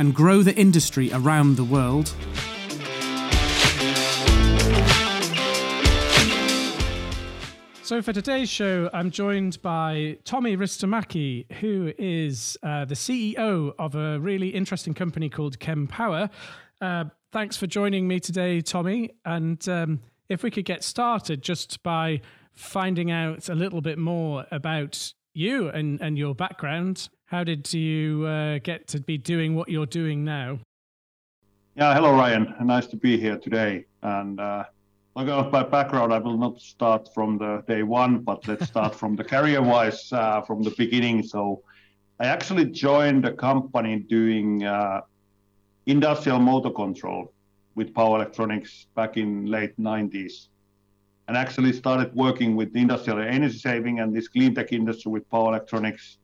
and grow the industry around the world. So, for today's show, I'm joined by Tomi Ristimäki, who is uh, the CEO of a really interesting company called Kempower. Uh, thanks for joining me today, Tomi. And um, if we could get started just by finding out a little bit more about you and, and your background. How did you uh, get to be doing what you're doing now? Yeah, hello, Ryan. Nice to be here today. And uh, at my background, I will not start from the day one, but let's start from the career wise, uh, from the beginning. So I actually joined a company doing uh, industrial motor control with power electronics back in late 90s and actually started working with industrial energy saving and this clean tech industry with power electronics.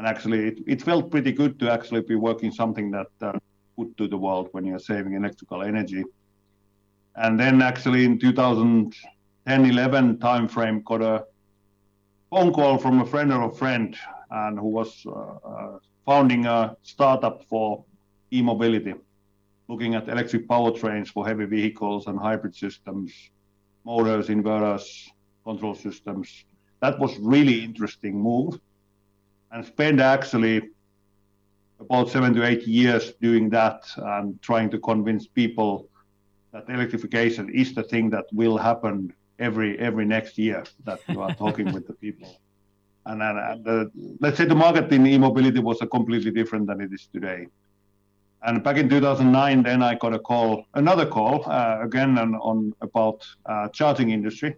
And actually, it, it felt pretty good to actually be working something that uh, good to the world when you're saving electrical energy. And then actually in 2010, 11 timeframe, got a phone call from a friend of a friend and who was uh, uh, founding a startup for e-mobility, looking at electric powertrains for heavy vehicles and hybrid systems motors, inverters, control systems. That was really interesting move, and spent actually about seven to eight years doing that and trying to convince people that electrification is the thing that will happen every every next year that you are talking with the people. And, and uh, let's say the market in e-mobility was a completely different than it is today. And back in 2009, then I got a call, another call, uh, again on, on about uh, charging industry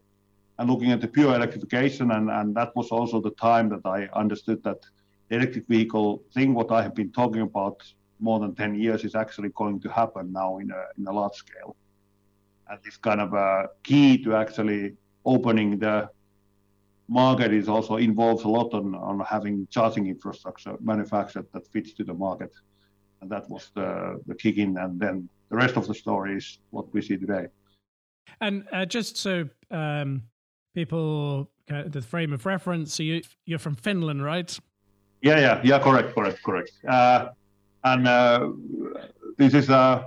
and looking at the pure electrification. And, and that was also the time that I understood that the electric vehicle thing, what I have been talking about more than 10 years, is actually going to happen now in a, in a large scale. And this kind of a key to actually opening the market is also involves a lot on, on having charging infrastructure manufactured that fits to the market and that was the the kick in, and then the rest of the story is what we see today. And uh, just so um, people, the frame of reference, so you you're from Finland, right? Yeah, yeah, yeah. Correct, correct, correct. Uh, and uh, this is a uh,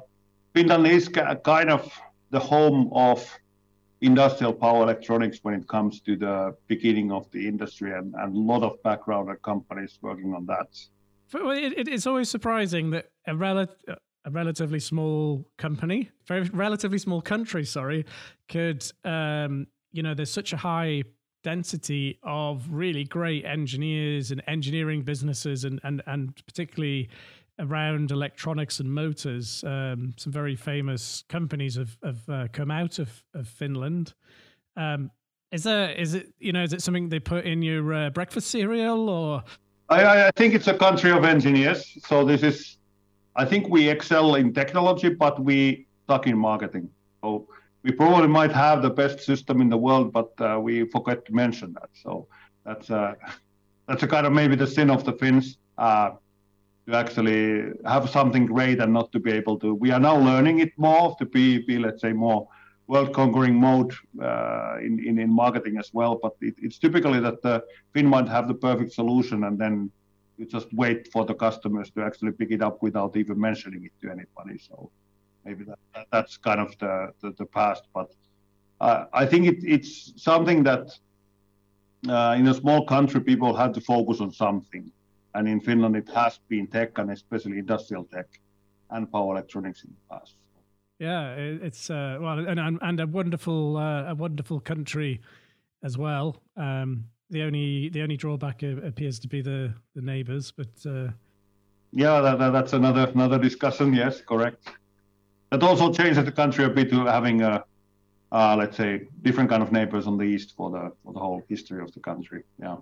Finland is kind of the home of industrial power electronics when it comes to the beginning of the industry and, and a lot of background companies working on that it, it's always surprising that a, rel- a relatively small company, very relatively small country, sorry, could, um, you know, there's such a high density of really great engineers and engineering businesses, and and and particularly around electronics and motors. Um, some very famous companies have have uh, come out of of Finland. Um, is there is it you know is it something they put in your uh, breakfast cereal or I, I think it's a country of engineers. So this is, I think we excel in technology, but we suck in marketing. So we probably might have the best system in the world, but uh, we forget to mention that. So that's uh, that's a kind of maybe the sin of the Finns uh, to actually have something great and not to be able to. We are now learning it more to be, be let's say more world conquering mode uh, in, in, in marketing as well. But it, it's typically that the Finn might have the perfect solution and then you just wait for the customers to actually pick it up without even mentioning it to anybody. So maybe that, that that's kind of the, the, the past. But uh, I think it, it's something that uh, in a small country, people have to focus on something. And in Finland, it has been tech and especially industrial tech and power electronics in the past. Yeah, it's uh, well, and and a wonderful uh, a wonderful country as well. Um, the only the only drawback appears to be the the neighbours, but uh... yeah, that, that, that's another another discussion. Yes, correct. That also changes the country a bit to having a uh, let's say different kind of neighbors on the east for the for the whole history of the country. Yeah.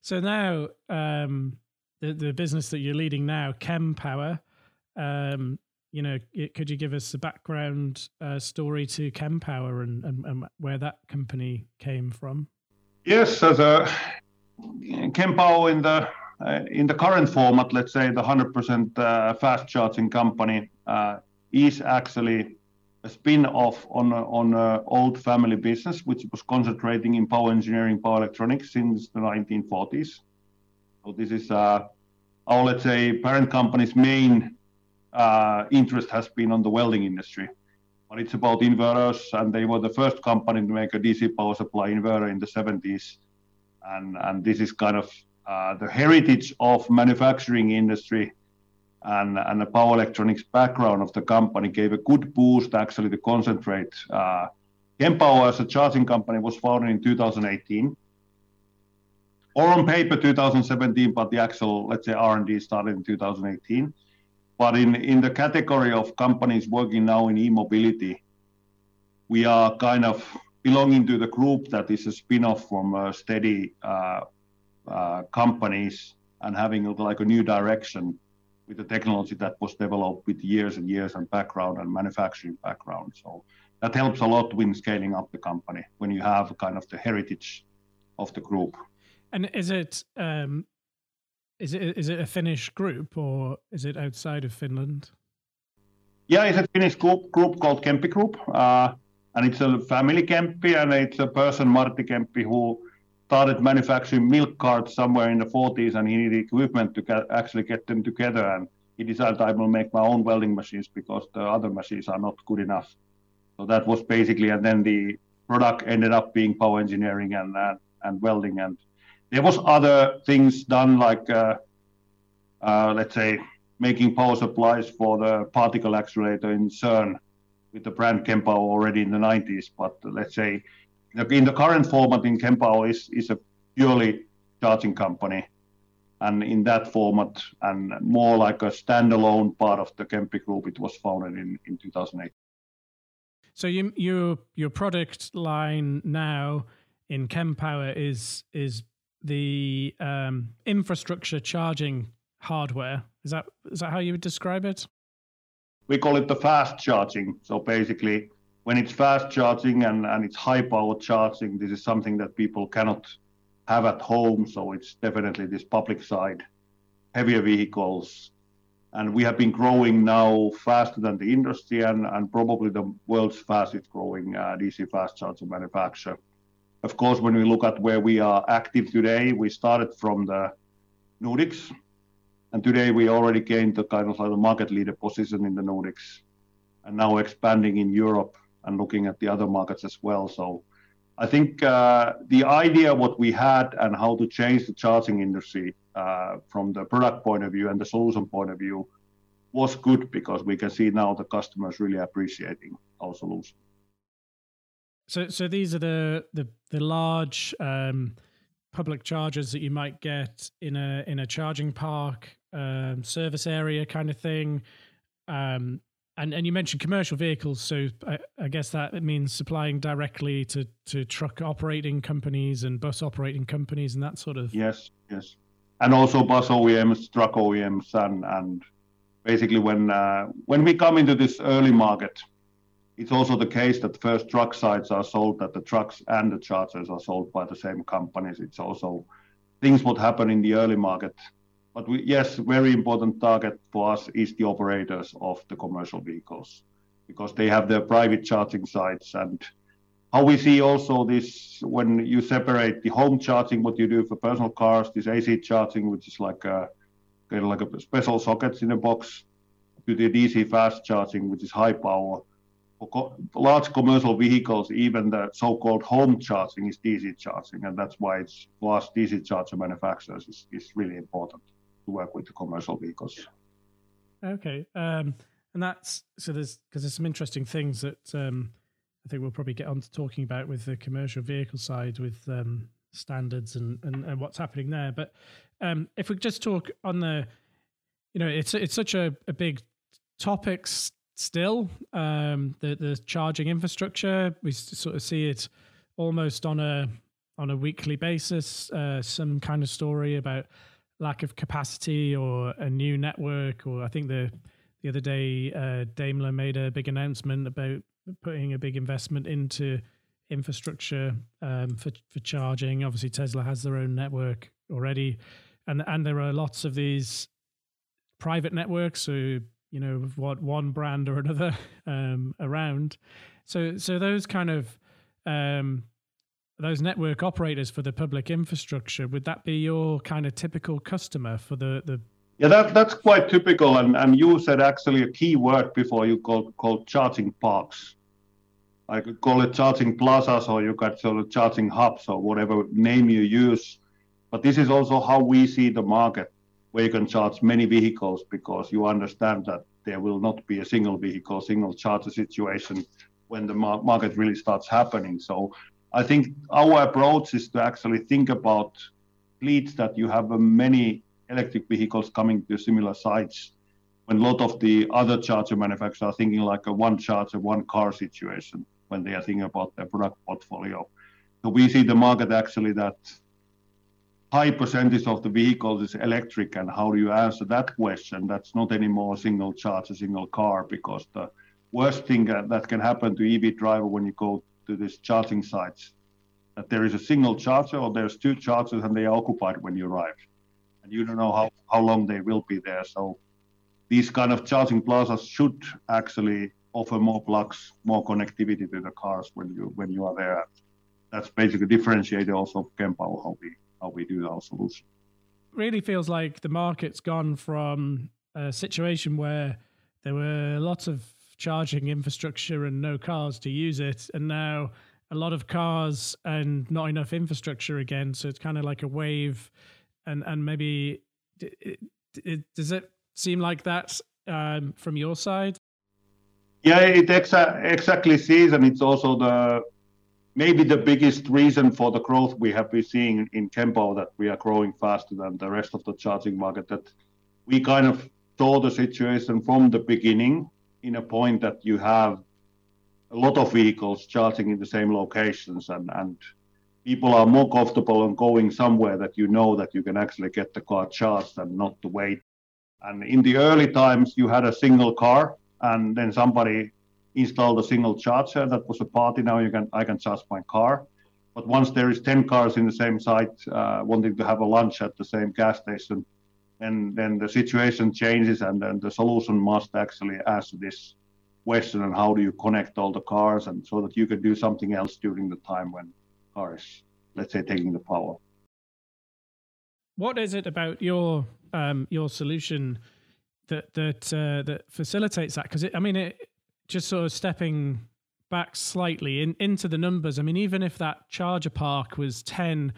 So now um, the the business that you're leading now, Kempower. Um, you know, could you give us a background uh, story to Kempower and, and, and, where that company came from? Yes, as a Kempower in the in the current format, let's say the 100% uh, fast charging company uh, is actually a spin-off on on an old family business, which was concentrating in power engineering, power electronics since the 1940s. So this is uh, our, let's say, parent company's main uh, interest has been on the welding industry. But it's about inverters, and they were the first company to make a DC power supply inverter in the 70s. And, and this is kind of uh, the heritage of manufacturing industry and, and the power electronics background of the company gave a good boost actually to concentrate. Uh, Kempower as a charging company was founded in 2018 or on paper 2017, but the actual, let's say, R&D started in 2018. But in, in the category of companies working now in e-mobility, we are kind of belonging to the group that is a spin-off from uh, steady uh, companies and having like a new direction with the technology that was developed with years and years and background and manufacturing background. So that helps a lot when scaling up the company when you have kind of the heritage of the group. And is it um, is it is it a Finnish group or is it outside of Finland? Yeah, it's a Finnish group, group called Kemppi Group, uh, and it's a family Kemppi, and it's a person Martti Kemppi who started manufacturing milk carts somewhere in the 40s, and he needed equipment to get, actually get them together, and he decided I will make my own welding machines because the other machines are not good enough. So that was basically, and then the product ended up being power engineering and uh, and welding and there was other things done like, uh, uh, let's say, making power supplies for the particle accelerator in CERN with the brand Kempower already in the 90s. But let's say in the current format in Kempower is, is a purely charging company. And in that format, and more like a standalone part of the Kemppi Group, it was founded in, in 2008. So you, your your product line now in Kempower is is the um, infrastructure charging hardware. Is that is that how you would describe it? We call it the fast charging. So basically, when it's fast charging and, and it's high power charging, this is something that people cannot have at home. So it's definitely this public side, heavier vehicles. And we have been growing now faster than the industry and, and probably the world's fastest growing uh, DC fast charger manufacturer. Of course, when we look at where we are active today, we started from the Nordics, and today we already gained the kind of like the market leader position in the Nordics, and now expanding in Europe and looking at the other markets as well. So I think uh, the idea what we had and how to change the charging industry uh, from the product point of view and the solution point of view was good because we can see now the customers really appreciating our solution. So, so these are the the the large um, public chargers that you might get in a in a charging park, um, service area kind of thing. Um, and and you mentioned commercial vehicles, so I, I, guess that means supplying directly to to truck operating companies and bus operating companies and that sort of. Yes, yes, and also bus OEMs, truck OEMs, and and basically when uh, when we come into this early market it's also the case that first truck sites are sold, that the trucks and the chargers are sold by the same companies. It's also things what happen in the early market. But yes, very important target for us is the operators of the commercial vehicles because they have their private charging sites. And how we see also this when you separate the home charging, what you do for personal cars, this AC charging, which is like a kind of like a special sockets in a box, to the DC fast charging, which is high power. For large commercial vehicles, even the so-called home charging is DC charging, and that's why it's for us DC charger manufacturers is, really important work with the commercial vehicles. Okay, um, and that's so there's because there's some interesting things that um, I think we'll probably get on to talking about with the commercial vehicle side with um, standards and, and, and what's happening there. But um, if we just talk on the, you know, it's it's such a, a big topics still. Um, the the charging infrastructure, we sort of see it almost on a on a weekly basis. Uh, some kind of story about lack of capacity or a new network, or I think the the other day, uh, Daimler made a big announcement about putting a big investment into infrastructure um, for for charging. Obviously, Tesla has their own network already, and and there are lots of these private networks. So you know what one brand or another um, around. So so those kind of um, those network operators for the public infrastructure would that be your kind of typical customer for the the yeah, that, that's quite typical. And, and you said actually a key word before you called, called charging parks. I could call it charging plazas or you could call it charging hubs or whatever name you use. But this is also how we see the market, where you can charge many vehicles because you understand that there will not be a single vehicle, single charger situation when the market really starts happening. So I think our approach is to actually think about fleets that you have uh, many electric vehicles coming to similar sites when a lot of the other charger manufacturers are thinking like a one charger, one car situation when they are thinking about their product portfolio. So we see the market actually that high percentage of the vehicles is electric, and how do you answer that question? That's not anymore a single charge, a single car, because the worst thing uh, that can happen to EV driver when you go to these charging sites, that there is a single charger or there's two chargers and they are occupied when you arrive, and you don't know how, how long they will be there. So these kind of charging plazas should actually offer more plugs, more connectivity to the cars when you when you are there. That's basically differentiated also from Kempower how we how we do our solution. Really feels like the market's gone from a situation where there were lots of charging infrastructure and no cars to use it, and now a lot of cars and not enough infrastructure again. So it's kind of like a wave, and and maybe it, it, does it seem like that um, from your side? Yeah, it exa- exactly sees, and it's also the maybe the biggest reason for the growth we have been seeing in Kempo that we are growing faster than the rest of the charging market. That we kind of saw the situation from the beginning in a point that you have a lot of vehicles charging in the same locations and, and people are more comfortable on going somewhere that you know that you can actually get the car charged and not to wait. And in the early times, you had a single car and then somebody installed a single charger that was a party now you can i can charge my car but once there is 10 cars in the same site uh, wanting to have a lunch at the same gas station and then the situation changes and then the solution must actually answer this question and how do you connect all the cars and so that you can do something else during the time when cars let's say taking the power what is it about your um, your solution that that uh, that facilitates that because I mean it just sort of stepping back slightly in, into the numbers. I mean even if that charger park was 10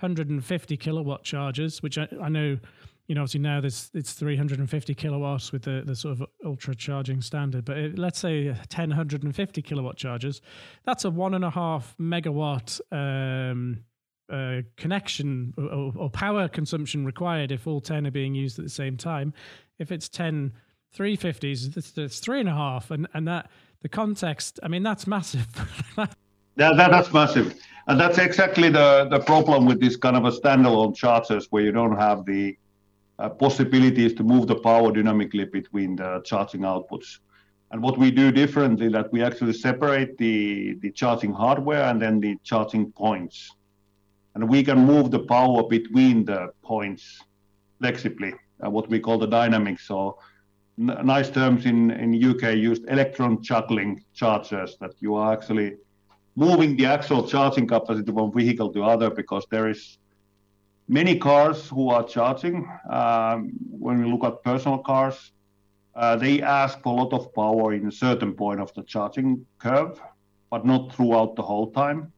150 kilowatt chargers, which I, I know you know obviously now there's it's 350 kilowatts with the, the sort of ultra charging standard but it, let's say 10 150 kilowatt chargers that's a one and a half megawatt um, uh, connection or, or, power consumption required if all 10 are being used at the same time if it's 10 350s, it's, three and a half. And, and that the context, I mean, that's massive. yeah, that, that's massive. And that's exactly the, the problem with this kind of a standalone chargers where you don't have the uh, possibilities to move the power dynamically between the charging outputs. And what we do differently that we actually separate the, the charging hardware and then the charging points. And we can move the power between the points flexibly uh, what we call the dynamics. So n- nice terms in in UK used electron juggling chargers that you are actually moving the actual charging capacity from vehicle to other because there is many cars who are charging. Um, when we look at personal cars, uh, they ask for a lot of power in a certain point of the charging curve, but not throughout the whole time.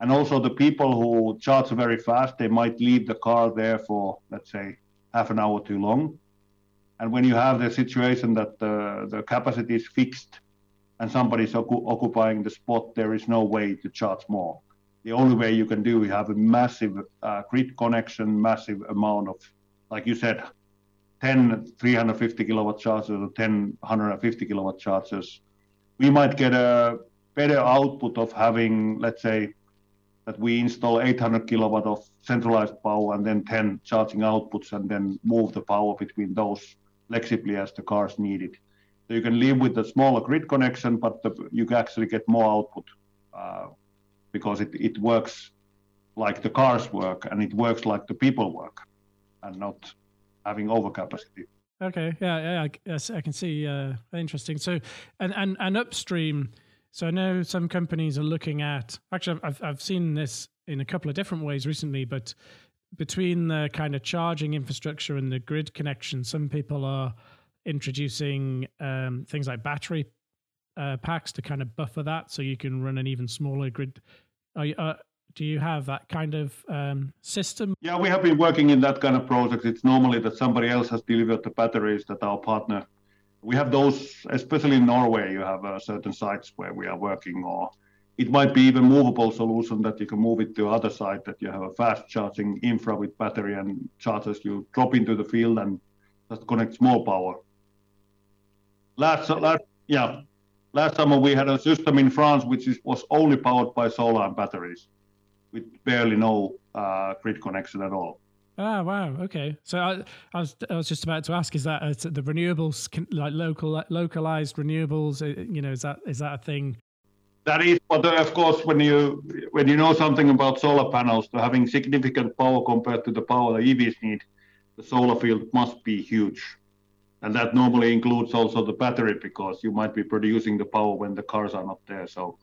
And also the people who charge very fast, they might leave the car there for, let's say, half an hour too long. And when you have the situation that the, the capacity is fixed and somebody is occupying the spot, there is no way to charge more. The only way you can do is have a massive uh, grid connection, massive amount of, like you said, 10 350 kilowatt chargers or 10 150 kilowatt chargers. We might get a better output of having, let's say, that we install 800 kilowatt of centralized power and then 10 charging outputs and then move the power between those flexibly as the cars need it. So you can live with a smaller grid connection, but the, you can actually get more output uh, because it, it works like the cars work and it works like the people work and not having overcapacity. Okay, yeah, yeah, I, I can see. Uh, interesting. So, and and and upstream. So I know some companies are looking at. Actually, I've I've seen this in a couple of different ways recently, but between the kind of charging infrastructure and the grid connection, some people are introducing um, things like battery uh, packs to kind of buffer that, so you can run an even smaller grid. Are you, uh, do you have that kind of um, system? Yeah, we have been working in that kind of project. It's normally that somebody else has delivered the batteries that our partner. We have those, especially in Norway. You have uh, certain sites where we are working, or it might be even movable solution that you can move it to other site that you have a fast charging infra with battery and chargers. You drop into the field and just connect small power. Last, last, yeah, last summer we had a system in France which is, was only powered by solar and batteries with barely no uh, grid connection at all. Ah, wow. Okay. So I, I, was I was just about to ask: Is that uh, the renewables, like local localized renewables? Uh, you know, is that is that a thing? That is, but uh, of course, when you when you know something about solar panels, to having significant power compared to the power the EVs need, the solar field must be huge, and that normally includes also the battery because you might be producing the power when the cars are not there. So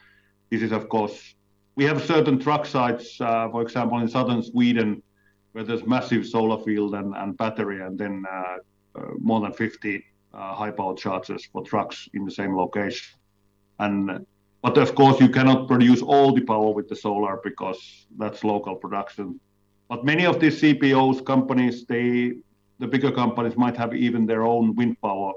this is, of course, we have certain truck sites, uh, for example, in southern Sweden, where there's massive solar field and, and battery, and then uh, uh, more than 50 uh, high power chargers for trucks in the same location. And but of course, you cannot produce all the power with the solar because that's local production. But many of these CPOs companies, they the bigger companies might have even their own wind power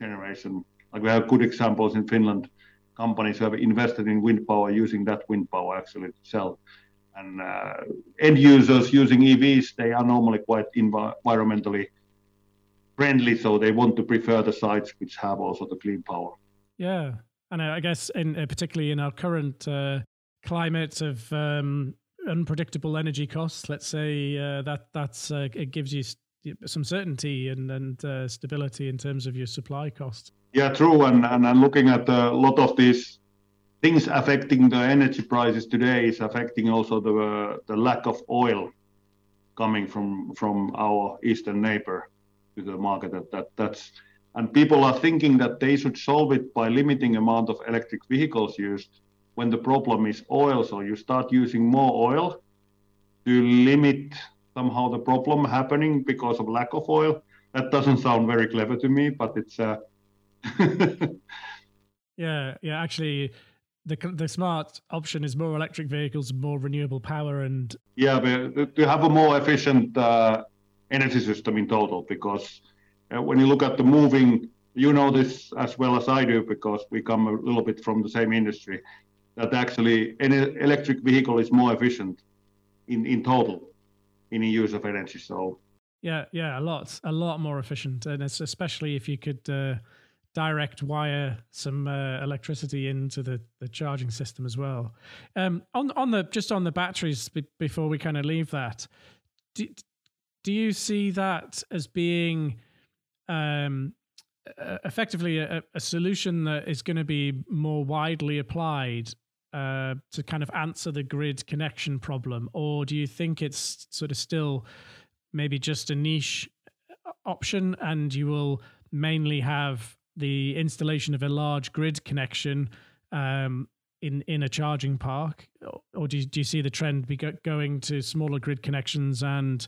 generation. Like we have good examples in Finland companies who have invested in wind power using that wind power actually to sell. And uh, end users using EVs, they are normally quite env- environmentally friendly, so they want to prefer the sites which have also the clean power. Yeah, and I guess in uh, particularly in our current uh, climate of um, unpredictable energy costs, let's say uh, that that's uh, it gives you some certainty and and uh, stability in terms of your supply costs. Yeah, true. And, and, and looking at a lot of these things affecting the energy prices today is affecting also the uh, the lack of oil coming from from our eastern neighbor to the market. That, that that's and people are thinking that they should solve it by limiting amount of electric vehicles used when the problem is oil. So you start using more oil to limit somehow the problem happening because of lack of oil. That doesn't sound very clever to me, but it's uh, yeah, yeah. Actually, the the smart option is more electric vehicles, more renewable power, and yeah, but to have a more efficient uh, energy system in total. Because uh, when you look at the moving, you know this as well as I do, because we come a little bit from the same industry. That actually, an electric vehicle is more efficient in in total in the use of energy. So yeah, yeah, a lot, a lot more efficient, and it's especially if you could. Uh, direct wire some uh, electricity into the, the charging system as well. Um, on on the just on the batteries b- before we kind of leave that, do, do you see that as being um, effectively a, a, solution that is going to be more widely applied uh, to kind of answer the grid connection problem, or do you think it's sort of still maybe just a niche uh, option, and you will mainly have the installation of a large grid connection um, in in a charging park, or do you, do you see the trend be go, going to smaller grid connections and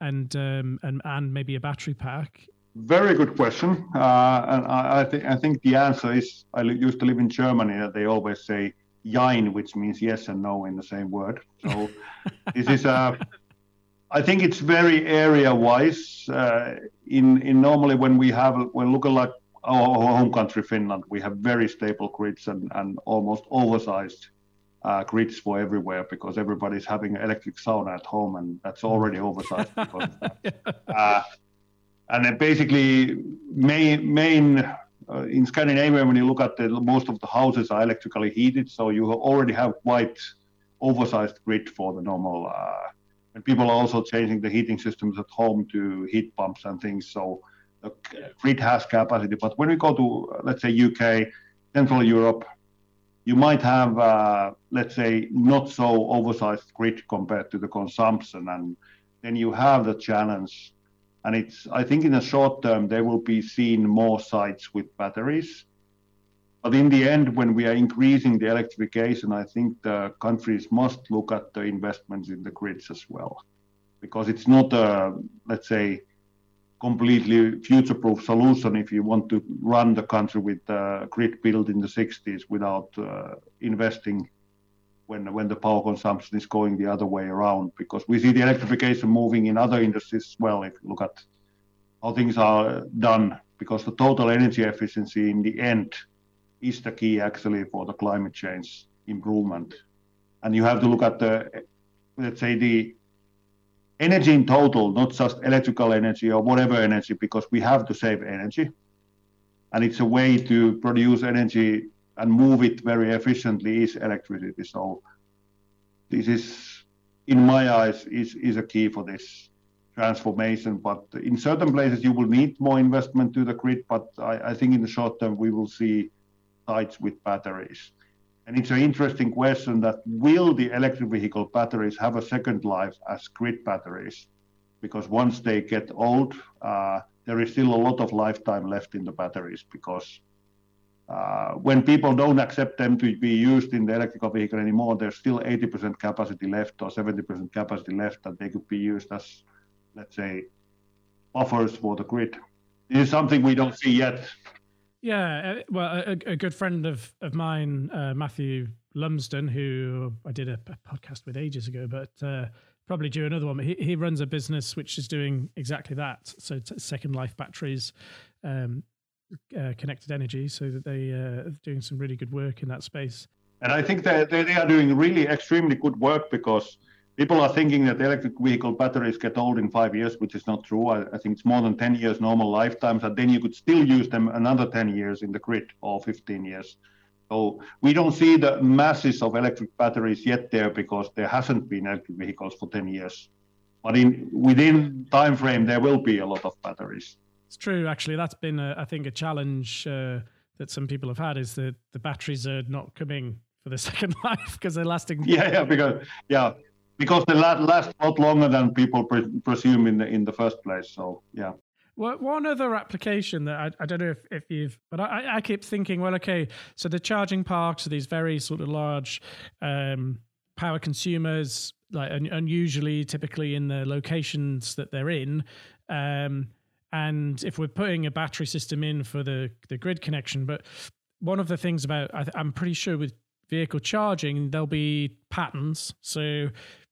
and um, and and maybe a battery pack? Very good question, uh, and I, I think I think the answer is I used to live in Germany. And they always say "jein," which means yes and no in the same word. So this is a I think it's very area wise. Uh, in in normally when we have when looking like our home country, Finland, we have very stable grids and, and almost oversized uh, grids for everywhere because everybody's having an electric sauna at home, and that's already oversized. because uh, and then basically, main main uh, in Scandinavia, when you look at the most of the houses are electrically heated, so you already have quite oversized grid for the normal. Uh, and people are also changing the heating systems at home to heat pumps and things. So the grid has capacity. But when we go to, let's say, UK, Central Europe, you might have, uh, let's say, not so oversized grid compared to the consumption, and then you have the challenge. And it's, I think, in the short term, there will be seen more sites with batteries. But in the end, when we are increasing the electrification, I think the countries must look at the investments in the grids as well, because it's not a, let's say, completely future-proof solution if you want to run the country with a grid built in the 60s without uh, investing when the power consumption is going the other way around. Because we see the electrification moving in other industries as well. If you look at how things are done, because the total energy efficiency in the end is the key actually for the climate change improvement. And you have to look at the, let's say the energy in total, not just electrical energy or whatever energy, because we have to save energy. And it's a way to produce energy and move it very efficiently is electricity. So this is, in my eyes, is, is a key for this transformation. But in certain places, you will need more investment to the grid. But I, I think in the short term, we will see sites with batteries. And it's an interesting question that will the electric vehicle batteries have a second life as grid batteries? Because once they get old, uh, there is still a lot of lifetime left in the batteries because uh, when people don't accept them to be used in the electrical vehicle anymore, there's still 80% capacity left or 70% capacity left that they could be used as, let's say, buffers for the grid. This is something we don't see yet. Yeah, uh, well, a, a good friend of of mine, uh, Matthew Lumsden, who I did a, a, podcast with ages ago, but uh, probably do another one. He he runs a business which is doing exactly that. So second life batteries, um, uh, connected energy, so that they uh, are doing some really good work in that space. And I think that they, are doing really extremely good work because people are thinking that electric vehicle batteries get old in five years, which is not true. I, I, think it's more than 10 years normal lifetimes, and then you could still use them another 10 years in the grid or 15 years. So we don't see the masses of electric batteries yet there because there hasn't been electric vehicles for 10 years. But in within time frame, there will be a lot of batteries. It's true, actually. That's been, a, I think, a challenge uh, that some people have had is that the batteries are not coming for the second life because they're lasting. Yeah, yeah, because yeah, because they last a lot longer than people pre- presume in the in the first place. So yeah. Well, one other application that I, I don't know if, if you've, but I, I keep thinking, well, okay, so the charging parks are these very sort of large um, power consumers, like unusually, typically in the locations that they're in. Um, and if we're putting a battery system in for the the grid connection, but one of the things about I, I'm pretty sure with vehicle charging, there'll be patterns. So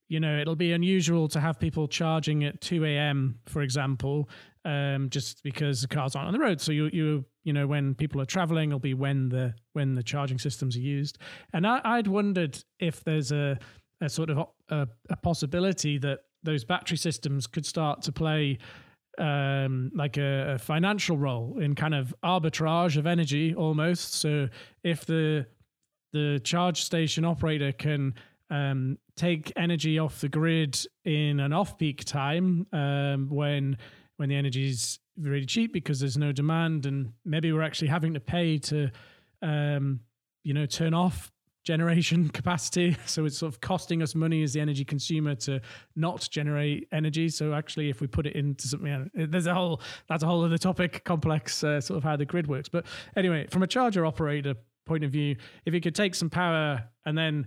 you know, it'll be unusual to have people charging at 2 a.m., for example, um, just because the cars aren't on the road. So you, you, you know, when people are traveling, it'll be when the when the charging systems are used. And I, would wondered if there's a, a sort of a, a, possibility that those battery systems could start to play um, like a, a financial role in kind of arbitrage of energy almost. So if the the charge station operator can um, take energy off the grid in an off-peak time um, when when the energy is really cheap because there's no demand, and maybe we're actually having to pay to um, you know turn off generation capacity. So it's sort of costing us money as the energy consumer to not generate energy. So actually, if we put it into something, there's a whole that's a whole other topic, complex uh, sort of how the grid works. But anyway, from a charger operator point of view, if you could take some power and then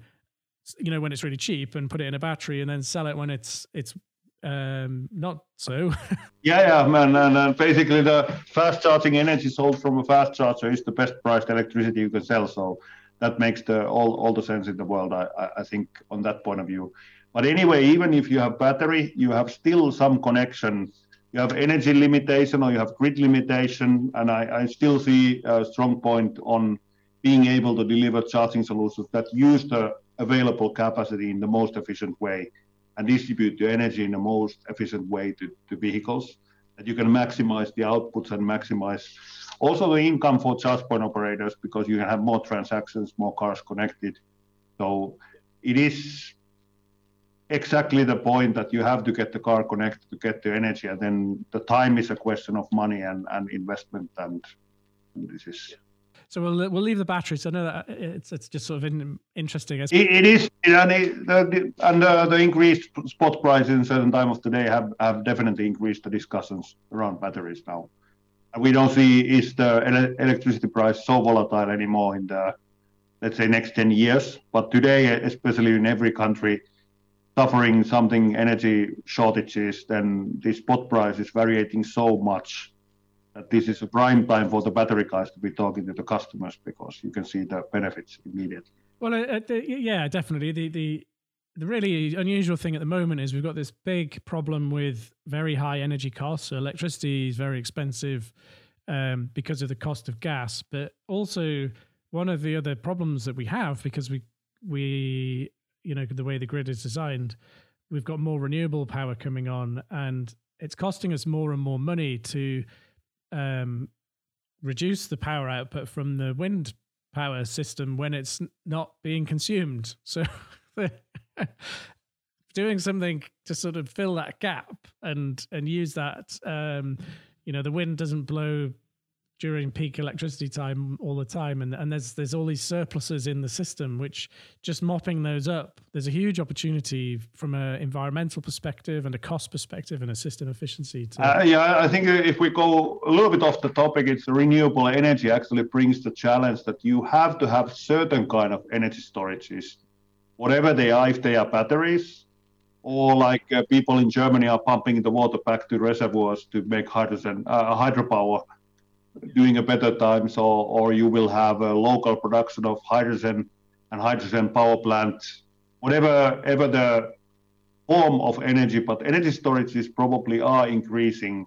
you know when it's really cheap and put it in a battery and then sell it when it's it's um not so yeah yeah man and, and basically the fast charging energy sold from a fast charger is the best priced electricity you can sell so that makes the all, all the sense in the world I, I think on that point of view. But anyway even if you have battery you have still some connection. You have energy limitation or you have grid limitation and i, I still see a strong point on being able to deliver charging solutions that use the available capacity in the most efficient way and distribute the energy in the most efficient way to, to vehicles that you can maximize the outputs and maximize also the income for charge point operators because you can have more transactions more cars connected so it is exactly the point that you have to get the car connected to get the energy, and then the time is a question of money and, and investment, and, and this is. So we'll we'll leave the batteries. I know that uh, it's it's just sort of in, interesting. It, it is, and, it, the, and the, the increased spot prices in certain time of the day have, have definitely increased the discussions around batteries now. We don't see is the ele- electricity price so volatile anymore in the let's say next 10 years. But today, especially in every country suffering something energy shortages, then the spot price is varying so much that this is a prime time for the battery guys to be talking to the customers because you can see the benefits immediately. Well, uh, the, yeah, definitely. The, the the really unusual thing at the moment is we've got this big problem with very high energy costs. So electricity is very expensive um, because of the cost of gas, but also one of the other problems that we have because we we you know the way the grid is designed, we've got more renewable power coming on, and it's costing us more and more money to um, reduce the power output from the wind power system when it's not being consumed. So doing something to sort of fill that gap and and use that um, you know the wind doesn't blow during peak electricity time all the time. And, and there's there's all these surpluses in the system which just mopping those up there's a huge opportunity from an environmental perspective and a cost perspective and a system efficiency to... uh, yeah i think if we go a little bit off the topic it's renewable energy actually brings the challenge that you have to have certain kind of energy storages whatever they are if they are batteries or like uh, people in germany are pumping the water back to reservoirs to make hydrogen uh, hydropower doing a better times, or, or you will have a local production of hydrogen and hydrogen power plants, whatever ever the form of energy, but energy storages probably are increasing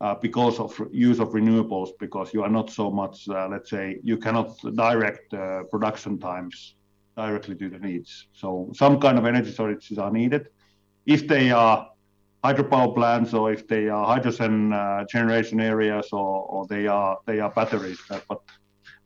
uh, because of use of renewables, because you are not so much, uh, let's say, you cannot direct uh, production times directly to the needs. So some kind of energy storages are needed. If they are hydropower plants or if they are hydrogen uh, generation areas or, or they are they are batteries. Uh, but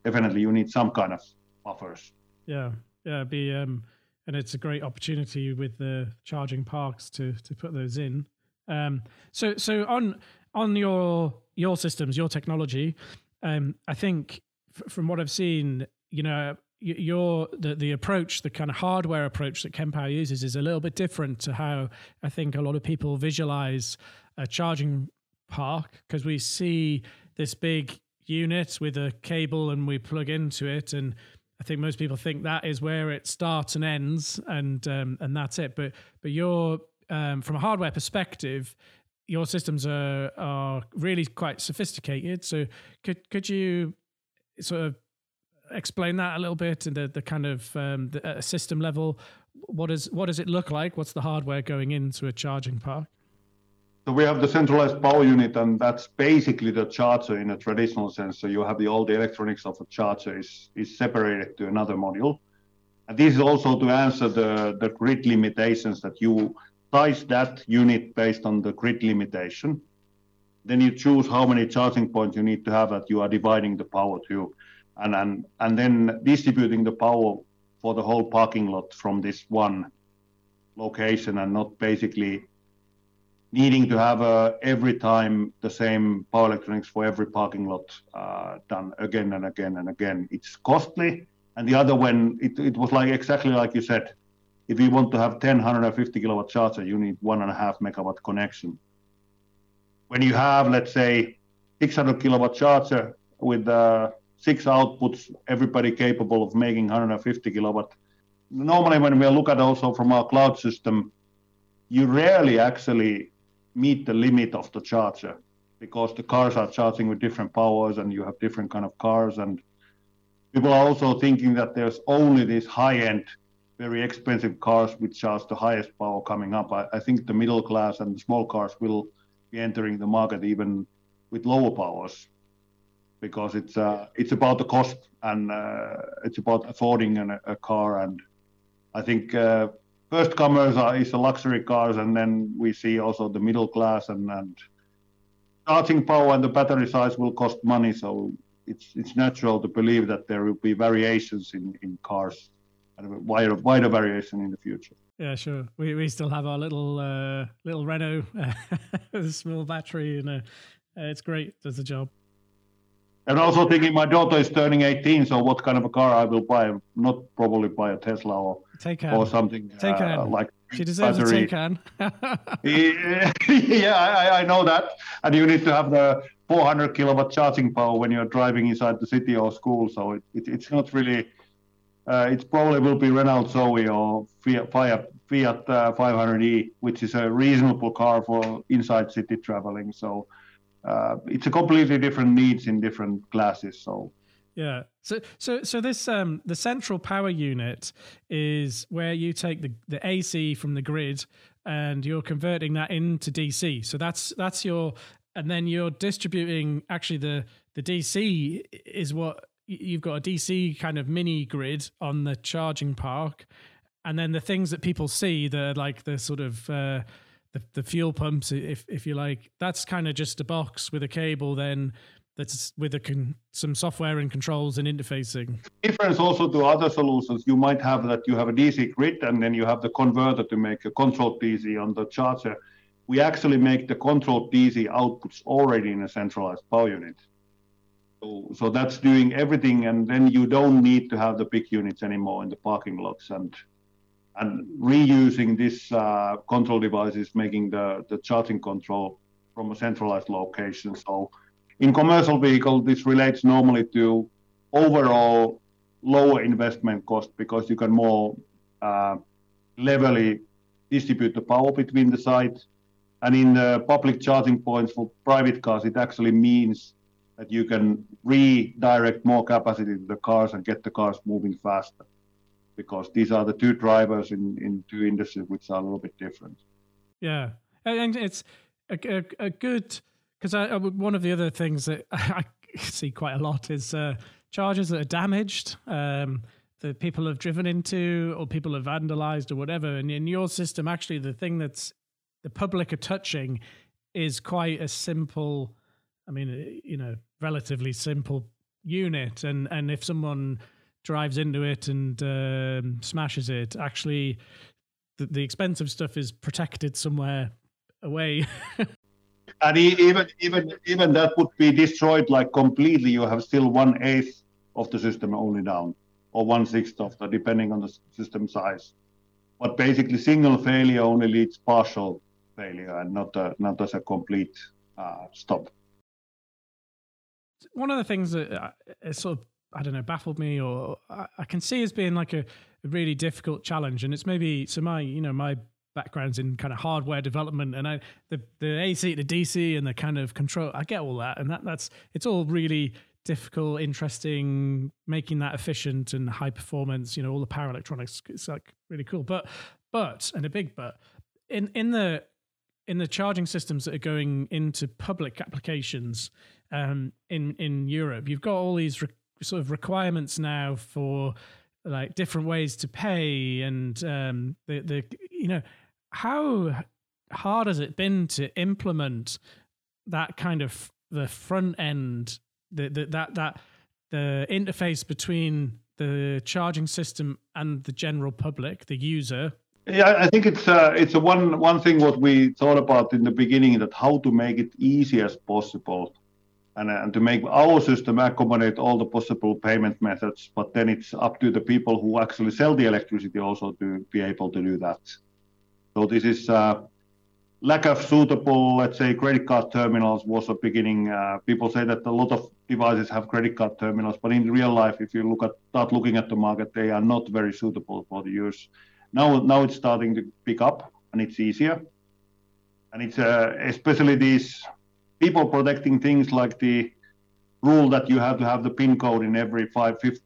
definitely you need some kind of buffers. Yeah, yeah, be um, and it's a great opportunity with the charging parks to to put those in. Um, so so on on your your systems, your technology, um, I think f- from what I've seen, you know, your the the approach, the kind of hardware approach that Kempower uses, is a little bit different to how I think a lot of people visualize a charging park because we see this big unit with a cable and we plug into it and I think most people think that is where it starts and ends, and um, and that's it. But but your um, from a hardware perspective, your systems are are really quite sophisticated. So could could you sort of explain that a little bit and the, the kind of um, the, system level? What is what does it look like? What's the hardware going into a charging park? So we have the centralized power unit, and that's basically the charger in a traditional sense. So you have the all the electronics of a charger is is separated to another module. And this is also to answer the, the grid limitations that you size that unit based on the grid limitation. Then you choose how many charging points you need to have that you are dividing the power to and, and, and then distributing the power for the whole parking lot from this one location and not basically needing to have uh, every time the same power electronics for every parking lot uh, done again and again and again. It's costly. And the other one, it, it was like exactly like you said, if you want to have 10 150 kilowatt charger, you need one and a half megawatt connection. When you have, let's say, 600 kilowatt charger with uh, six outputs, everybody capable of making 150 kilowatt. Normally, when we look at also from our cloud system, you rarely actually meet the limit of the charger because the cars are charging with different powers and you have different kind of cars. And people are also thinking that there's only these high-end very expensive cars which charge the highest power coming up. I, I, think the middle class and the small cars will be entering the market even with lower powers because it's uh, it's about the cost and uh, it's about affording an, a car. And I think uh, first comers are is the luxury cars, and then we see also the middle class and, and charging power and the battery size will cost money. So it's it's natural to believe that there will be variations in, in cars and wider wider variation in the future. Yeah, sure. We we still have our little uh, little Renault small battery, and uh, it's great. Does the job. And also thinking my daughter is turning 18, so what kind of a car I will buy? Not probably buy a Tesla or Taycan. or something Taycan. Uh, like she deserves battery. a Taycan. yeah, I, I know that. And you need to have the 400 kilowatt charging power when you're driving inside the city or school. So it, it it's not really. Uh, it probably will be Renault Zoe or Fiat, Fiat, Fiat uh, 500e, which is a reasonable car for inside city traveling. So uh, it's a completely different needs in different classes. So yeah. So so so this um the central power unit is where you take the the AC from the grid and you're converting that into DC. So that's that's your and then you're distributing actually the the DC is what you've got a DC kind of mini grid on the charging park and then the things that people see the like the sort of uh the, the fuel pumps, if if you like, that's kind of just a box with a cable. Then that's with a con- some software and controls and interfacing. Difference also to other solutions, you might have that you have a DC grid and then you have the converter to make a control DC on the charger. We actually make the control DC outputs already in a centralized power unit. So, so that's doing everything, and then you don't need to have the big units anymore in the parking lots and and reusing this uh, control devices, making the, the charging control from a centralized location. So in commercial vehicle, this relates normally to overall lower investment cost because you can more uh, levelly distribute the power between the sites. And in the public charging points for private cars, it actually means that you can redirect more capacity to the cars and get the cars moving faster because these are the two drivers in, in two industries which are a little bit different. Yeah, and it's a, a, a good because I, I, one of the other things that I see quite a lot is uh, chargers that are damaged. Um, that people have driven into or people have vandalized or whatever. And in your system, actually, the thing that's the public are touching is quite a simple, I mean, you know, relatively simple unit. And and if someone drives into it and um, smashes it. Actually, the, the expensive stuff is protected somewhere away. and even even even that would be destroyed like completely. You have still one eighth of the system only down, or one sixth of the, depending on the system size. But basically, single failure only leads partial failure, and not a, not as a complete uh, stop. One of the things that uh, is sort of I don't know, baffled me, or I, I can see as being like a, a, really difficult challenge. And it's maybe so my, you know, my background's in kind of hardware development, and I the the AC to DC and the kind of control. I get all that, and that that's it's all really difficult, interesting, making that efficient and high performance. You know, all the power electronics. It's like really cool, but but and a big but in in the in the charging systems that are going into public applications um, in in Europe, you've got all these re- sort of requirements now for like different ways to pay and um, the the you know how hard has it been to implement that kind of the front end the, the that that the interface between the charging system and the general public the user? Yeah i think it's uh, it's a one one thing what we thought about in the beginning that how to make it easy as possible and, and to make our system accommodate all the possible payment methods. But then it's up to the people who actually sell the electricity also to be able to do that. So this is uh, lack of suitable, let's say, credit card terminals was a beginning. Uh, people say that a lot of devices have credit card terminals, but in real life, if you look at start looking at the market, they are not very suitable for the use. Now, now it's starting to pick up, and it's easier. And it's uh, especially these people protecting things like the rule that you have to have the PIN code in every five fifth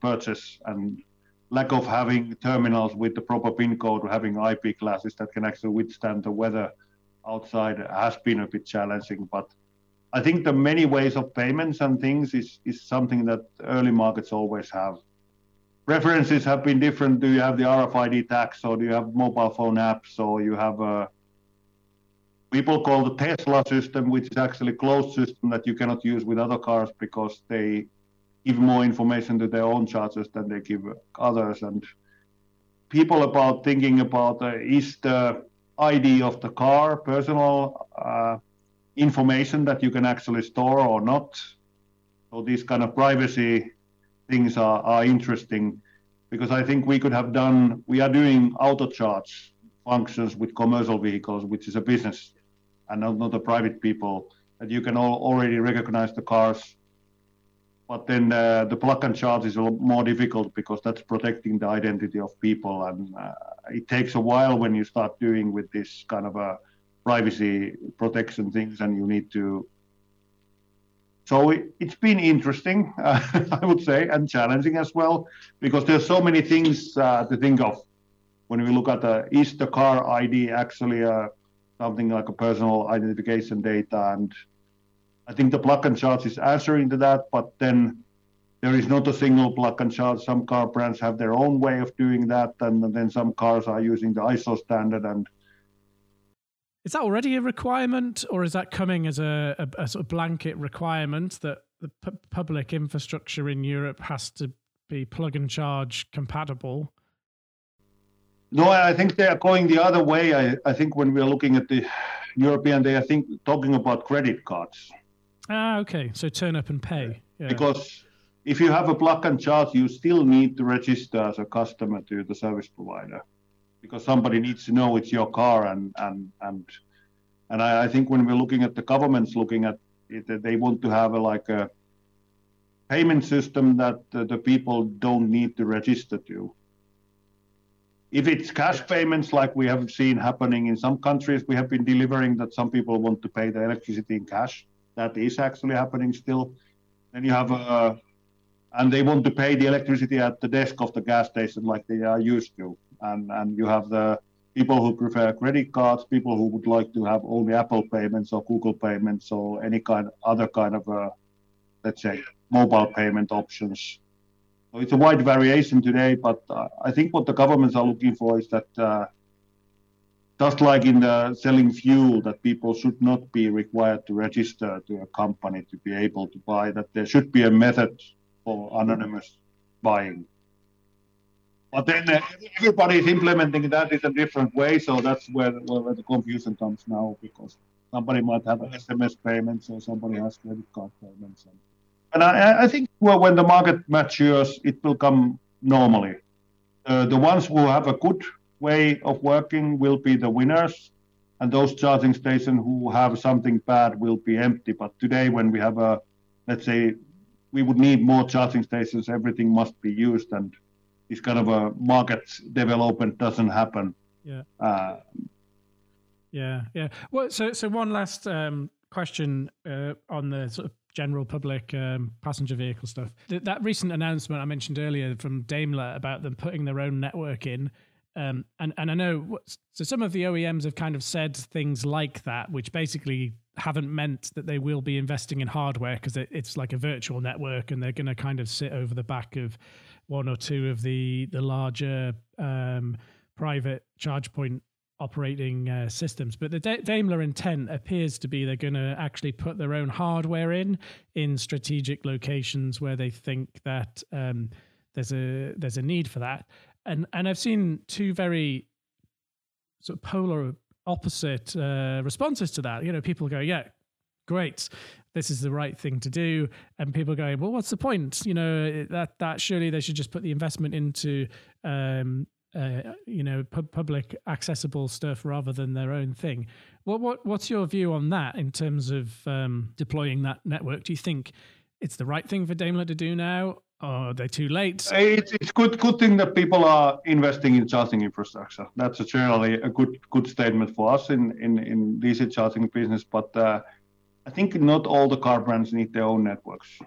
purchase and lack of having terminals with the proper PIN code or having IP classes that can actually withstand the weather outside has been a bit challenging. But I think the many ways of payments and things is, is something that early markets always have. References have been different. Do you have the RFID tags or do you have mobile phone apps or you have a people call the Tesla system, which is actually a closed system that you cannot use with other cars because they give more information to their own chargers than they give others. And people about thinking about uh, is the ID of the car personal uh, information that you can actually store or not. So these kind of privacy things are, are interesting because I think we could have done, we are doing auto charge functions with commercial vehicles, which is a business and not, a private people, that you can already recognize the cars. But then uh, the plug and charge is a lot more difficult because that's protecting the identity of people. And uh, it takes a while when you start doing with this kind of a privacy protection things and you need to so it, has been interesting, uh, I would say, and challenging as well, because there's so many things uh, to think of. When we look at the is the car ID actually uh, something like a personal identification data, and I think the plug and charge is answering to that, but then there is not a single plug and charge. Some car brands have their own way of doing that, and then some cars are using the ISO standard and is that already a requirement, or is that coming as a, a, a sort of blanket requirement that the public infrastructure in Europe has to be plug and charge compatible? No, I think they are going the other way. I, I think when we're looking at the European, they are think talking about credit cards. Ah, okay. So turn up and pay. Yeah. Because if you have a plug and charge, you still need to register as a customer to the service provider because somebody needs to know it's your car and and and and I, I think when we're looking at the governments looking at it, they want to have a, like a payment system that uh, the people don't need to register to. If it's cash payments like we have seen happening in some countries, we have been delivering that some people want to pay the electricity in cash. That is actually happening still. Then you have a, and they want to pay the electricity at the desk of the gas station like they are used to and and you have the people who prefer credit cards, people who would like to have only Apple payments or Google payments or any kind other kind of uh, let's say mobile payment options. It's a wide variation today, but uh, I think what the governments are looking for is that uh, just like in the selling fuel, that people should not be required to register to a company to be able to buy. That there should be a method for anonymous buying. But then uh, everybody is implementing that in a different way, so that's where, where the confusion comes now because somebody might have an SMS payments or somebody has credit card payments. And, and I, I, think well, when the market matures, it will come normally. Uh, the ones who have a good way of working will be the winners, and those charging stations who have something bad will be empty. But today, when we have a, let's say, we would need more charging stations, everything must be used, and this kind of a market development doesn't happen. Yeah. Uh, yeah, yeah. Well, so so one last um, question uh, on the sort of general public um, passenger vehicle stuff. Th- that recent announcement I mentioned earlier from Daimler about them putting their own network in. Um, and and I know so some of the OEMs have kind of said things like that, which basically haven't meant that they will be investing in hardware because it, it's like a virtual network, and they're going to kind of sit over the back of one or two of the the larger um, private charge point operating uh, systems. But the D- Daimler intent appears to be they're going to actually put their own hardware in in strategic locations where they think that um, there's a there's a need for that. And and I've seen two very sort of polar opposite uh, responses to that. You know, people go, yeah, great this is the right thing to do and people going well what's the point you know that that surely they should just put the investment into um, uh, you know pu- public accessible stuff rather than their own thing. What what what's your view on that in terms of um, deploying that network? Do you think it's the right thing for Daimler to do now or are they too late? It's, it's good good thing that people are investing in charging infrastructure. That's a generally a good good statement for us in in in DC charging business but uh, I think not all the car brands need their own networks.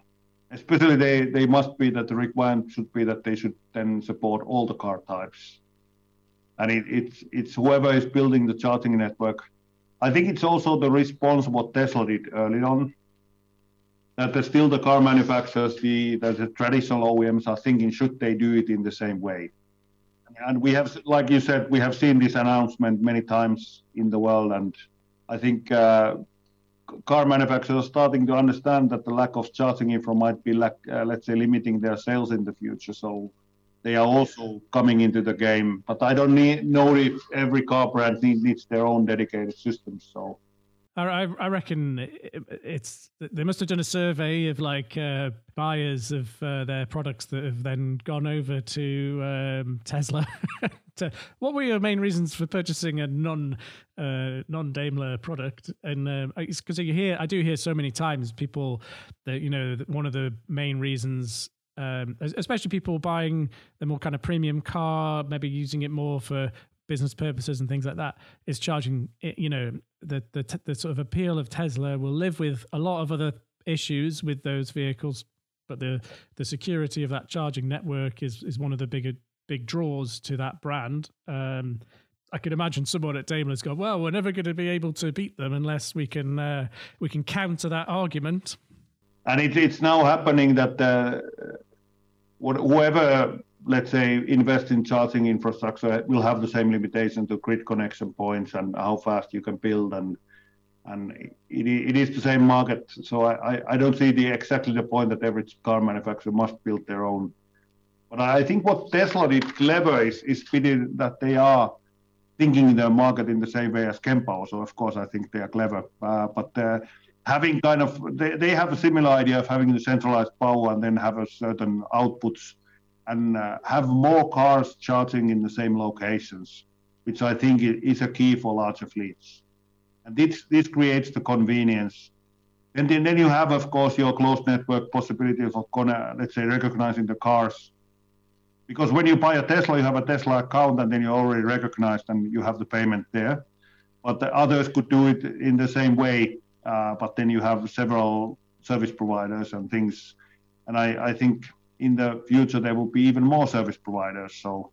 Especially they, they must be that the requirement should be that they should then support all the car types. And it, it's it's whoever is building the charging network. I think it's also the response what Tesla did early on. That the, still the car manufacturers, the, the traditional OEMs are thinking should they do it in the same way. And we have, like you said, we have seen this announcement many times in the world, and I think uh, car manufacturers starting to understand that the lack of charging infra might be, lack, uh, let's say, limiting their sales in the future. So they are also coming into the game. But I don't need, know if every car brand need, needs their own dedicated system. So I, I reckon it's they must have done a survey of like uh, buyers of uh, their products that have then gone over to um, Tesla. to, what were your main reasons for purchasing a non uh, non Daimler product? And because uh, you hear, I do hear so many times people that you know one of the main reasons um, especially people buying the more kind of premium car, maybe using it more for business purposes and things like that, is charging. You know, the the the sort of appeal of Tesla will live with a lot of other issues with those vehicles, but the the security of that charging network is is one of the bigger big draws to that brand. Um, I could imagine someone at Daimler's gone, well, we're never going to be able to beat them unless we can uh, we can counter that argument and it, it's now happening that uh, whoever let's say invest in charging infrastructure will have the same limitation to grid connection points and how fast you can build and and it, it is the same market. So I, I don't see the exactly the point that every car manufacturer must build their own. But I think what Tesla did clever is is that they are thinking the market in the same way as Kempower. So of course I think they are clever. Uh, but uh, having kind of they, they have a similar idea of having the centralized power and then have a certain outputs and uh, have more cars charging in the same locations, which I think is a key for larger fleets. And this this creates the convenience. And then, then you have, of course, your closed network possibility of, let's say, recognizing the cars. Because when you buy a Tesla, you have a Tesla account, and then you're already recognized, and you have the payment there. But the others could do it in the same way uh, but then you have several service providers and things. And I, I think in the future there will be even more service providers. So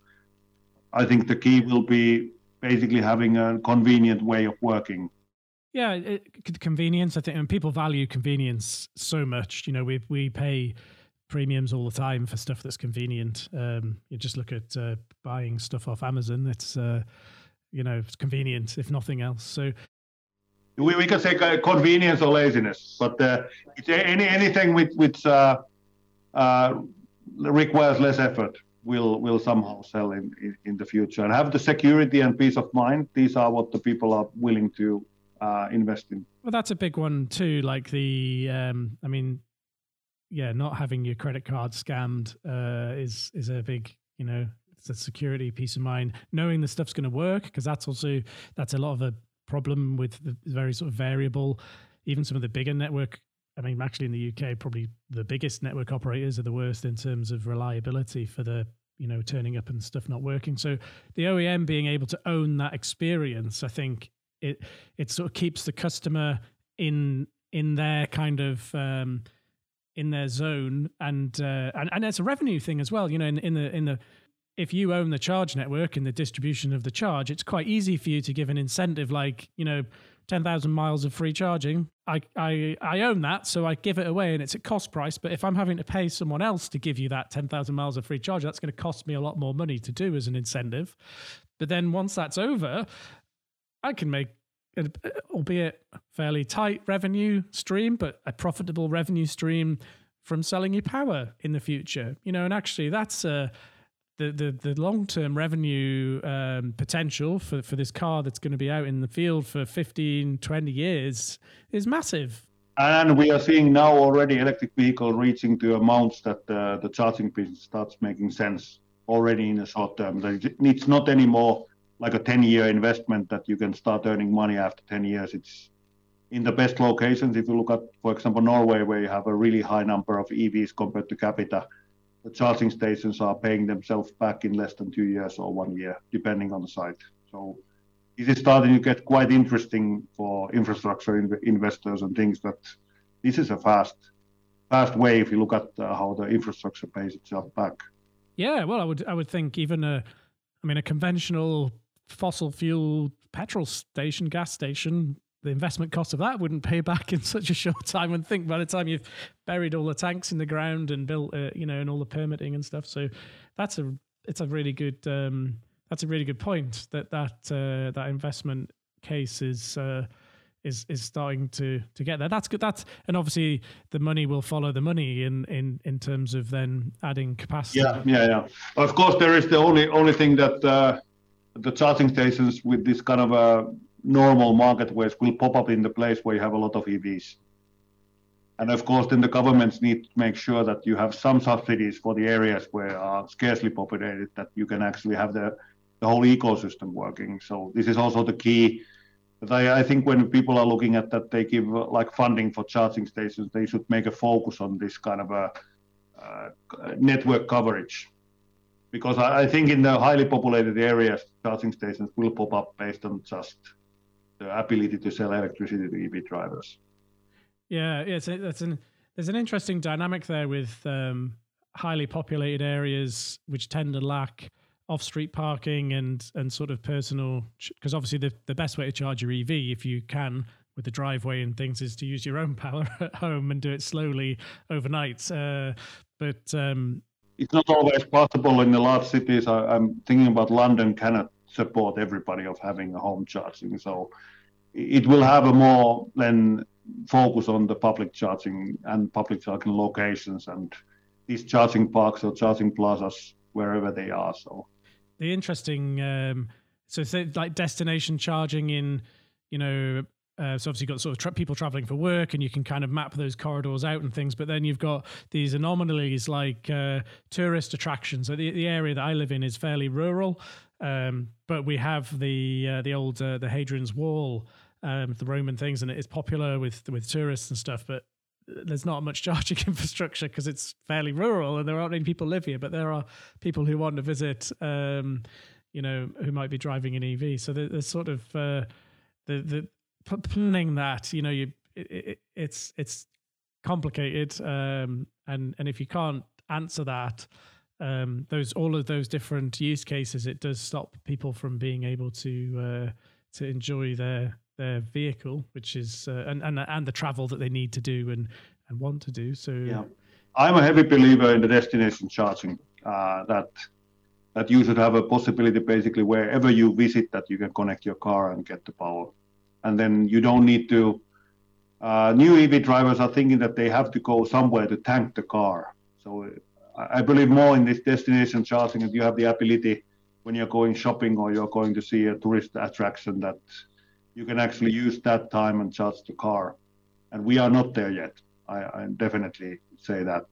I think the key will be basically having a convenient way of working. Yeah, it, convenience. I think, and people value convenience so much. You know, we we pay premiums all the time for stuff that's convenient. Um, you just look at uh, buying stuff off Amazon. It's uh, you know, it's convenient if nothing else. So we, we can say convenience or laziness, but uh, any anything with which uh, uh, requires less effort will will somehow sell in, in, in the future and have the security and peace of mind. These are what the people are willing to uh, invest in. Well, that's a big one too. Like the, um, I mean, yeah, not having your credit card scammed uh, is is a big, you know, it's a security peace of mind knowing the stuff's going to work because that's also that's a lot of a problem with the very sort of variable. Even some of the bigger network, I mean, actually in the UK, probably the biggest network operators are the worst in terms of reliability for the you know turning up and stuff not working. So the OEM being able to own that experience, I think it it sort of keeps the customer in in their kind of um, in their zone and uh, and and it's a revenue thing as well. You know, in, in the in the if you own the charge network and the distribution of the charge, it's quite easy for you to give an incentive like, you know, 10,000 miles of free charging. I, I, I own that, so I give it away and it's at cost price. But if I'm having to pay someone else to give you that 10,000 miles of free charge, that's going to cost me a lot more money to do as an incentive. But then once that's over, I can make, albeit fairly tight revenue stream, but a profitable revenue stream from selling you power in the future. You know, and actually that's a, the the, the long term revenue um, potential for, for this car that's going to be out in the field for 15, 20 years is massive. And we are seeing now already electric vehicle reaching to amounts that uh, the charging business starts making sense already in the short term. It's not anymore like a 10 year investment that you can start earning money after 10 years. It's in the best locations. If you look at, for example, Norway, where you have a really high number of EVs compared to capita, the charging stations are paying themselves back in less than two years or one year, depending on the site. So it is starting to get quite interesting for infrastructure investors and things that this is a fast fast way if you look at uh, how the infrastructure pays itself back. Yeah, well, I would I would think even a, I mean, a conventional fossil fuel petrol station, gas station the investment cost of that wouldn't pay back in such a short time. And think by the time you've buried all the tanks in the ground and built, uh, you know, and all the permitting and stuff. So that's a it's a really good um, that's a really good point that that uh, that investment case is uh, is is starting to to get there. That's good. That's and obviously the money will follow the money in in in terms of then adding capacity. Yeah, yeah, yeah. Of course, there is the only only thing that uh, the charging stations with this kind of a normal market marketplace will pop up in the place where you have a lot of EVs. And of course, then the governments need to make sure that you have some subsidies for the areas where are scarcely populated, that you can actually have the, the whole ecosystem working. So this is also the key. But I, I think when people are looking at that, they give like funding for charging stations, they should make a focus on this kind of a uh, network coverage. Because I, I think in the highly populated areas, charging stations will pop up based on just the ability to sell electricity to EV drivers. Yeah, it's that's an there's an interesting dynamic there with um, highly populated areas which tend to lack off-street parking and and sort of personal because obviously the the best way to charge your EV if you can with the driveway and things is to use your own power at home and do it slowly overnight. Uh, but um, it's not always possible in the large cities. I, am thinking about London cannot support everybody of having a home charging, so it will have a more than focus on the public charging and public charging locations and these charging parks or charging plazas wherever they are. So the interesting, um, so like destination charging in, you know, uh, so obviously you've got sort of tra- people traveling for work, and you can kind of map those corridors out and things. But then you've got these anomalies like uh, tourist attractions. So the, the area that I live in is fairly rural, um, but we have the uh, the old uh, the Hadrian's Wall um, the Roman things, and it is popular with with tourists and stuff. But there's not much charging infrastructure because it's fairly rural, and there aren't many people live here. But there are people who want to visit, um, you know, who might be driving an EV. So there's sort of uh, the the planning that you know you it, it, it's it's complicated, um, and and if you can't answer that. Um, those all of those different use cases, it does stop people from being able to uh, to enjoy their their vehicle, which is uh, and, and and the travel that they need to do and and want to do. So yeah, I'm a heavy believer in the destination charging. Uh, that that you should have a possibility basically wherever you visit that you can connect your car and get the power, and then you don't need to. Uh, new EV drivers are thinking that they have to go somewhere to tank the car. So I believe more in this destination charging, that you have the ability when you're going shopping or you're going to see a tourist attraction that you can actually use that time and charge the car. And we are not there yet. I, I definitely say that.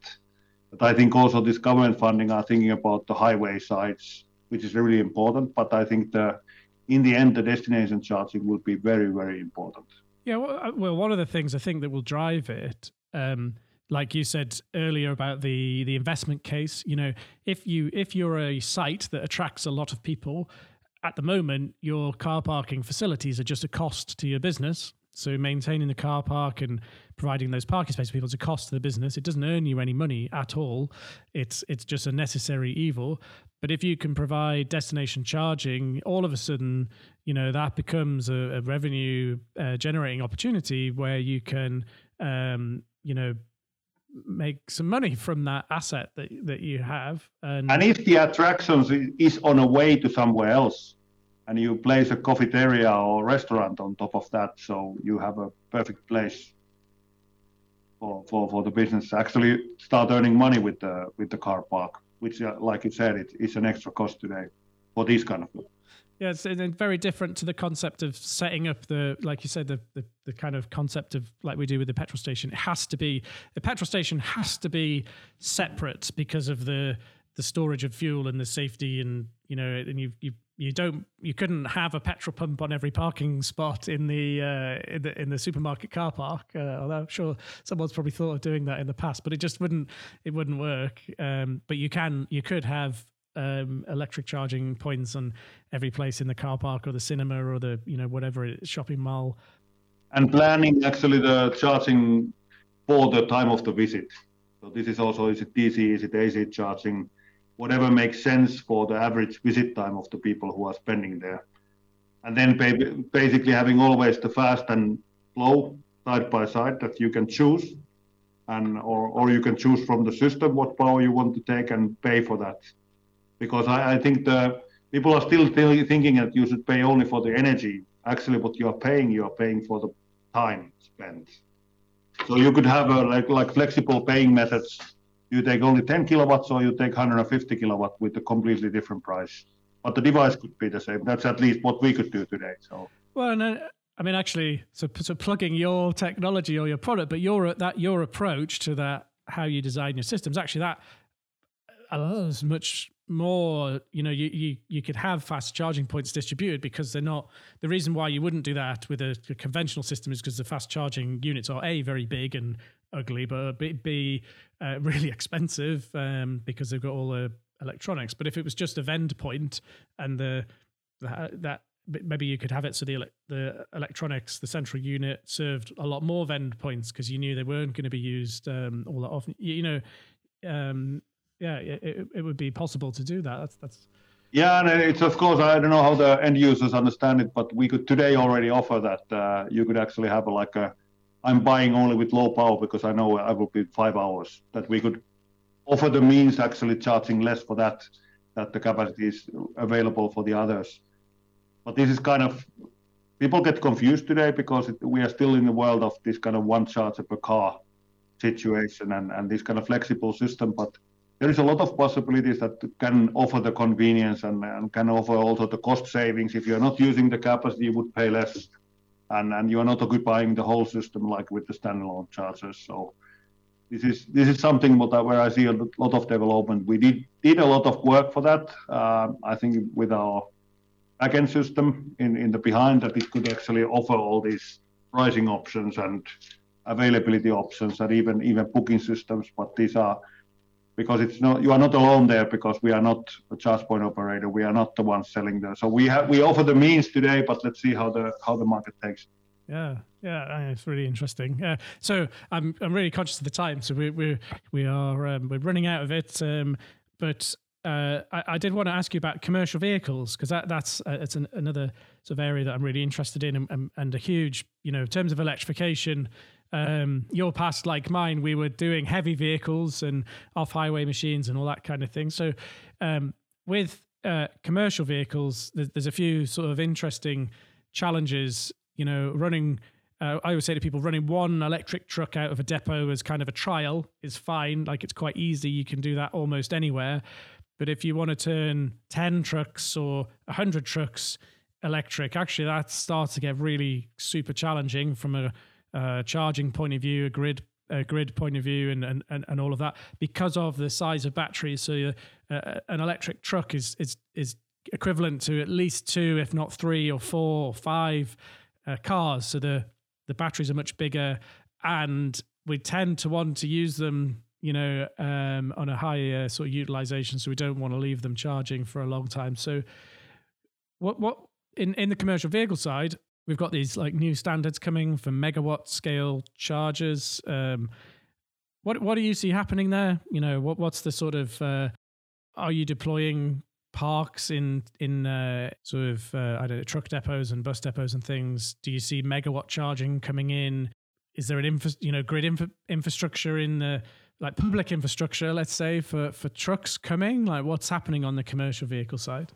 But I think also this government funding are thinking about the highway sites, which is really important. But I think the in the end, the destination charging will be very, very important. Yeah, well, uh, well one of the things I think that will drive it, um, like you said earlier about the the investment case, you know, if you if you're a site that attracts a lot of people, at the moment, your car parking facilities are just a cost to your business. So maintaining the car park and providing those parking spaces for people is a cost to the business. It doesn't earn you any money at all. It's it's just a necessary evil. But if you can provide destination charging, all of a sudden, you know that becomes a, a revenue uh, generating opportunity where you can, um, you know, make some money from that asset that that you have. And, and if the attractions is on a way to somewhere else, and you place a cafeteria or restaurant on top of that, so you have a perfect place for, for, for the business actually start earning money with the with the car park, which, uh, like you said, it is an extra cost today for these kind of. Yeah, it's, it's very different to the concept of setting up the, like you said, the, the, the kind of concept of like we do with the petrol station. It has to be the petrol station has to be separate because of the the storage of fuel and the safety and you know and you you you don't you couldn't have a petrol pump on every parking spot in the uh, in the in the supermarket car park. Uh, although I'm sure someone's probably thought of doing that in the past, but it just wouldn't it wouldn't work. Um, but you can you could have um, electric charging points on every place in the car park or the cinema or the you know whatever shopping mall. And planning actually the charging for the time of the visit. So this is also is it DC, is it AC charging? Whatever makes sense for the average visit time of the people who are spending there. And then basically having always the fast and slow side by side that you can choose and or, or you can choose from the system what power you want to take and pay for that. Because I, I think the people are still thinking that you should pay only for the energy. Actually, what you are paying, you are paying for the time spent. So you could have a, like like flexible paying methods. You take only 10 kilowatts, or you take 150 kilowatt with a completely different price. But the device could be the same. That's at least what we could do today. So well, and uh, I mean, actually, so, so plugging your technology or your product, but your that your approach to that, how you design your systems, actually, that allows much more you know you, you you could have fast charging points distributed because they're not the reason why you wouldn't do that with a, a conventional system is because the fast charging units are a very big and ugly but b, b uh, really expensive um, because they've got all the electronics but if it was just a vend point and the, the that maybe you could have it so the the electronics the central unit served a lot more vend points because you knew they weren't going to be used um, all that often you, you know um, yeah, it, it would be possible to do that. That's that's. Yeah, and it's of course I don't know how the end users understand it, but we could today already offer that. Uh, you could actually have a, like a, I'm buying only with low power because I know I will be five hours. That we could offer the means actually charging less for that, that the capacity is available for the others. But this is kind of people get confused today because it, we are still in the world of this kind of one charger per car situation and, and this kind of flexible system. But there is a lot of possibilities that can offer the convenience and, and can offer also the cost savings. If you're not using the capacity, you would pay less, and, and you are not occupying the whole system like with the standalone chargers. So this is this is something where I see a lot of development. We did did a lot of work for that. Uh, I think with our backend system in, in the behind that it could actually offer all these pricing options and availability options and even even booking systems. But these are because it's not you are not alone there because we are not a charge point operator. We are not the ones selling there. So we have we offer the means today, but let's see how the how the market takes. Yeah, yeah, it's really interesting. Uh, so I'm I'm really conscious of the time, so we we we are um, we're running out of it. Um, but uh, I, I, did want to ask you about commercial vehicles because that that's uh, it's an, another sort of area that I'm really interested in and, and, and a huge you know in terms of electrification um, your past, like mine, we were doing heavy vehicles and off highway machines and all that kind of thing. So, um, with uh, commercial vehicles, there's, a few sort of interesting challenges. You know, running. Uh, I always say to people, running one electric truck out of a depot as kind of a trial is fine. Like it's quite easy. You can do that almost anywhere. But if you want to turn 10 trucks or 100 trucks electric, actually, that starts to get really super challenging from a uh, charging point of view, a grid a grid point of view, and, and and and all of that because of the size of batteries. So uh, uh, an electric truck is is is equivalent to at least two, if not three or four or five uh, cars. So the the batteries are much bigger, and we tend to want to use them you know, um, on a high uh, sort of utilization. So we don't want to leave them charging for a long time. So, what what in in the commercial vehicle side, we've got these like new standards coming for megawatt scale chargers. Um, what what do you see happening there? You know, what what's the sort of uh, are you deploying parks in in uh, sort of uh, I don't know truck depots and bus depots and things? Do you see megawatt charging coming in? Is there an infra, you know grid infra- infrastructure in the like public infrastructure, let's say for for trucks coming? Like what's happening on the commercial vehicle side?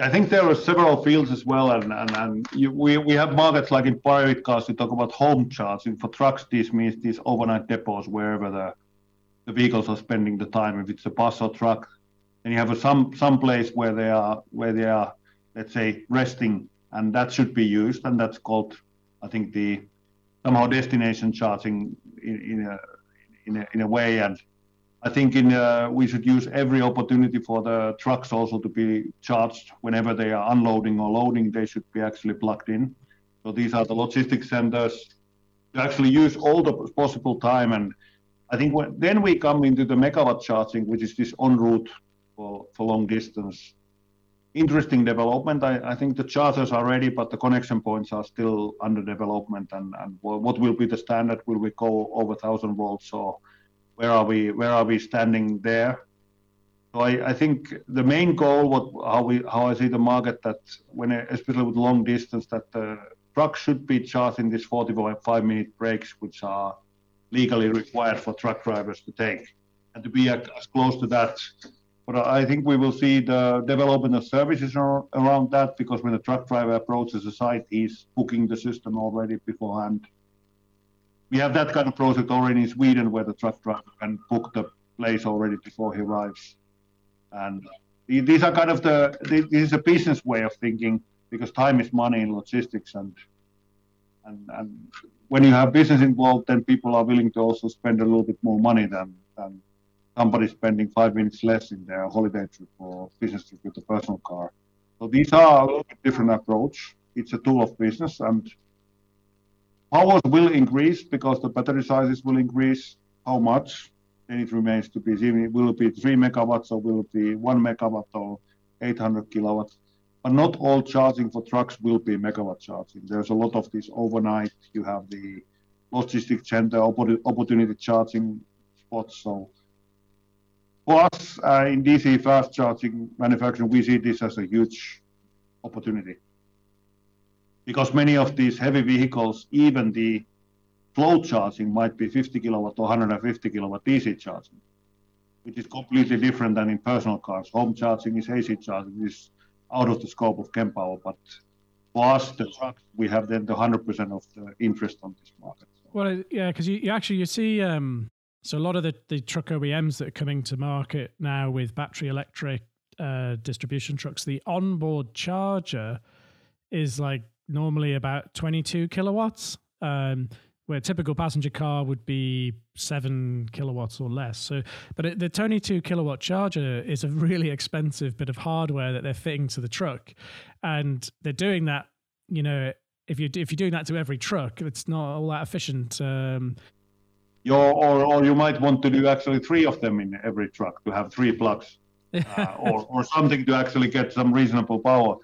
I think there are several fields as well, and and, and you, we we have markets like in private cars. We talk about home charging for trucks. This means these overnight depots wherever the the vehicles are spending the time. If it's a bus or truck, and you have a, some some place where they are where they are, let's say resting, and that should be used, and that's called, I think the somehow destination charging in, in a in a in a way and I think in, uh, we should use every opportunity for the trucks also to be charged whenever they are unloading or loading. They should be actually plugged in. So these are the logistics centers to actually use all the possible time. And I think when, then we come into the megawatt charging, which is this en route for, for long distance. Interesting development. I, I think the chargers are ready, but the connection points are still under development. And, and what will be the standard? Will we go over 1,000 volts or where are we where are we standing there? So I, I think the main goal, what how we how I see the market that when especially with long distance, that the truck should be charged in these 45 minute breaks, which are legally required for truck drivers to take, and to be as close to that But I think we will see the development of services around that because when a truck driver approaches the site, he's booking the system already beforehand. We have that kind of project already in Sweden where the truck driver can book the place already before he arrives. And these are kind of the this is a business way of thinking because time is money in logistics and and and when you have business involved, then people are willing to also spend a little bit more money than than somebody spending five minutes less in their holiday trip or business trip with a personal car. So these are a little bit different approach. It's a tool of business and powers will increase because the battery sizes will increase. How much? Then it remains to be seen. Will it be three megawatts or will it be one megawatt or 800 kilowatts? But not all charging for trucks will be megawatt charging. There's a lot of this overnight. You have the logistic center opportunity charging spots. So for us uh, in DC fast charging manufacturing, we see this as a huge opportunity because many of these heavy vehicles, even the flow charging might be 50 kilowatt or 150 kilowatt DC charging, which is completely different than in personal cars. Home charging is AC charging, is out of the scope of Kempower. But for us, the trucks, we have then the 100% of the interest on this market. Well, yeah, because you, you, actually you see um, so a lot of the, the truck OEMs that are coming to market now with battery electric uh, distribution trucks, the onboard charger is like normally about 22 kilowatts. Um, where a typical passenger car would be seven kilowatts or less. So, but it, the 22 kilowatt charger is a really expensive bit of hardware that they're fitting to the truck, and they're doing that. You know, if you if you're doing that to every truck, it's not all that efficient. Um, or, or you might want to do actually three of them in every truck to have three plugs, uh, or or something to actually get some reasonable power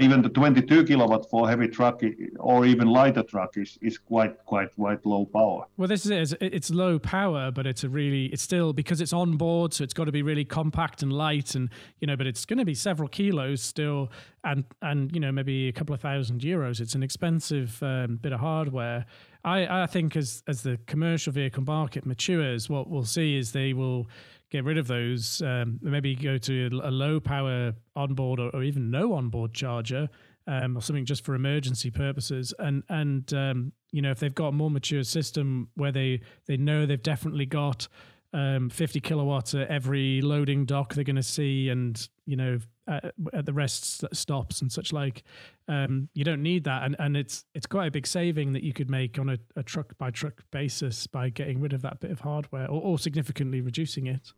even the 22 kilowatt for heavy truck or even lighter truck is, is quite quite quite low power. Well, this is it. It's low power, but it's a really it's still because it's on board, so it's got to be really compact and light, and you know, but it's going to be several kilos still, and and you know maybe a couple of thousand euros. It's an expensive um, bit of hardware. I I think as as the commercial vehicle market matures, what we'll see is they will get rid of those. Um, maybe go to a low power onboard or, or even no onboard charger. Um, or something just for emergency purposes. And and um, you know if they've got a more mature system where they they know they've definitely got um, 50 kilowatts at every loading dock they're going to see, and you know at, the rest stops and such like, um, you don't need that. And and it's it's quite a big saving that you could make on a, a truck by truck basis by getting rid of that bit of hardware or, or significantly reducing it.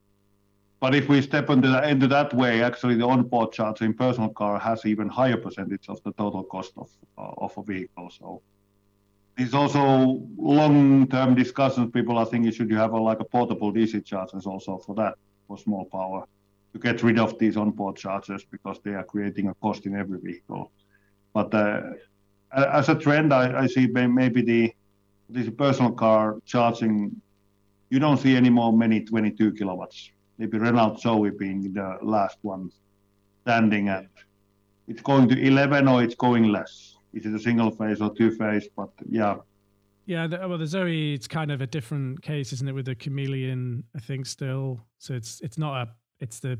But if we step into, the, into that way, actually the onboard charger in personal car has even higher percentage of the total cost of uh, of a vehicle. So there's also long-term discussions. People are thinking should you have a, like a portable DC chargers also for that for small power to get rid of these onboard chargers because they are creating a cost in every vehicle. But uh, as a trend, I, see maybe the this personal car charging. You don't see anymore many 22 kilowatts maybe Renault Zoe being the last one standing and it's going to 11 or it's going less. Is it a single phase or two phase? But yeah. Yeah, the, well, the Zoe it's kind of a different case, isn't it? With the chameleon, I think still. So it's it's not a it's the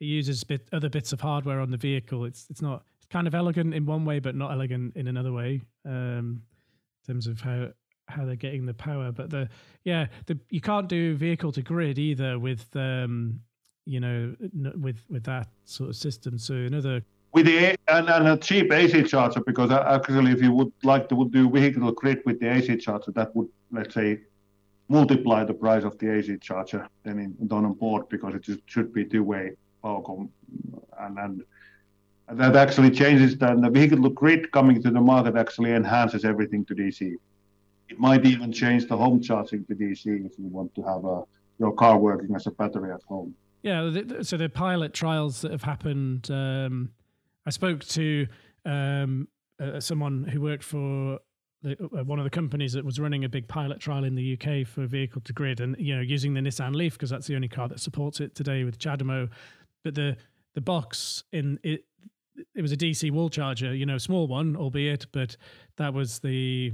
it uses bit other bits of hardware on the vehicle. It's it's not it's kind of elegant in one way, but not elegant in another way. Um, in terms of how how they're getting the power. But the yeah, the you can't do vehicle to grid either with um, you know with with that sort of system. So another with the and, and a cheap AC charger because actually if you would like to do vehicle to grid with the AC charger, that would let's say multiply the price of the AC charger then in done on board because it should be two-way power com- and and that actually changes then the vehicle grid coming to the market actually enhances everything to DC. It might even change the home charging to DC if you want to have a, your car working as a battery at home. Yeah, so the pilot trials that have happened, um, I spoke to um, uh, someone who worked for the, uh, one of the companies that was running a big pilot trial in the UK for vehicle to grid, and you know using the Nissan Leaf because that's the only car that supports it today with CHAdeMO. But the the box in it it was a DC wall charger, you know, small one, albeit, but that was the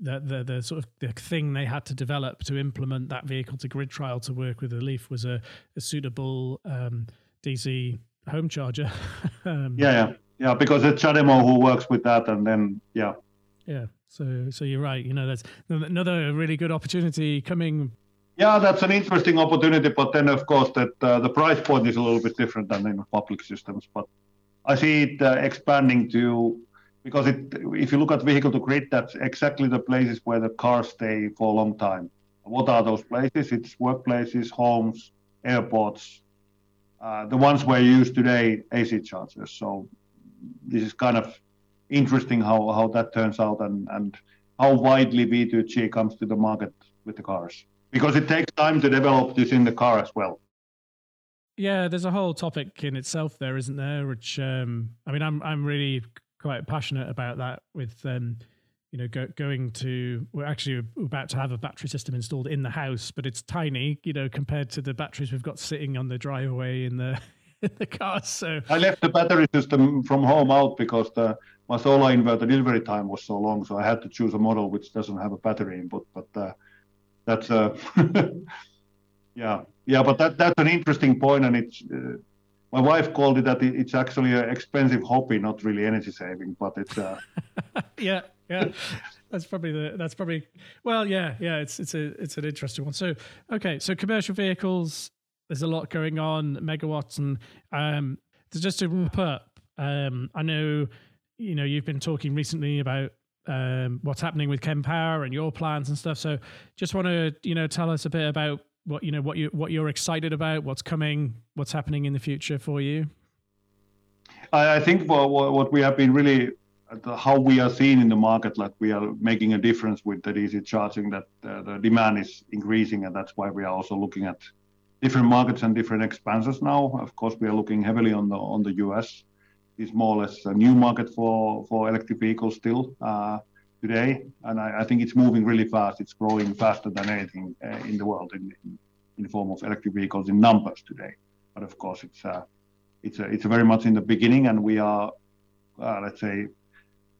the, the the sort of the thing they had to develop to implement that vehicle to grid trial to work with the Leaf was a, a suitable um, DC home charger. um, yeah, yeah, yeah. Because it's CHAdeMO who works with that, and then yeah, yeah. So, so you're right. You know, that's another really good opportunity coming. Yeah, that's an interesting opportunity, but then of course that uh, the price point is a little bit different than in public systems. But I see it uh, expanding to because it, if you look at vehicle to grid, that's exactly the places where the cars stay for a long time. What are those places? It's workplaces, homes, airports, uh, the ones where you use today AC chargers. So this is kind of interesting how, how that turns out and, and how widely V2G comes to the market with the cars because it takes time to develop this in the car as well. Yeah, there's a whole topic in itself there, isn't there? Which um, I mean, I'm I'm really quite passionate about that. With um, you know, go, going to we're actually about to have a battery system installed in the house, but it's tiny, you know, compared to the batteries we've got sitting on the driveway in the in the car. So I left the battery system from home out because the my solar inverter delivery time was so long, so I had to choose a model which doesn't have a battery input. But uh, that's uh, yeah, yeah. But that that's an interesting point, and it's uh, my wife called it that it's actually an expensive hobby, not really energy saving, but it's uh, yeah, yeah. That's probably the. That's probably well, yeah, yeah. It's it's a it's an interesting one. So okay, so commercial vehicles. There's a lot going on, megawatts, and um, just to wrap up, um, I know you know you've been talking recently about um, what's happening with Kempower and your plans and stuff. So just want to you know tell us a bit about what you know what you what you're excited about, what's coming, what's happening in the future for you. I, think what, what we have been really how we are seen in the market, like we are making a difference with the DC charging, that uh, the demand is increasing, and that's why we are also looking at different markets and different expansions now. Of course, we are looking heavily on the on the US is more or less a new market for, for electric vehicles still uh, today. And I, think it's moving really fast. It's growing faster than anything uh, in the world in, in, the form of electric vehicles in numbers today. But of course, it's uh, it's it's very much in the beginning, and we are, let's say,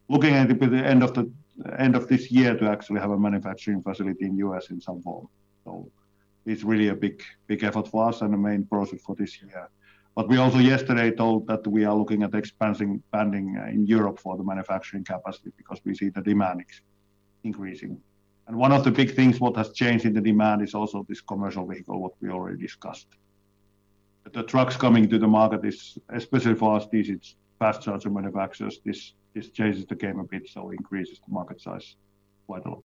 looking at it the end of the end of this year to actually have a manufacturing facility in US in some form. So it's really a big big effort for us and the main project for this year. But we also yesterday told that we are looking at expanding uh, in Europe for the manufacturing capacity because we see the demand increasing. And one of the big things what has changed in the demand is also this commercial vehicle, what we already discussed. The trucks coming to the market is, especially for us, these fast charger manufacturers, this this changes the game a bit, so increases the market size quite a lot.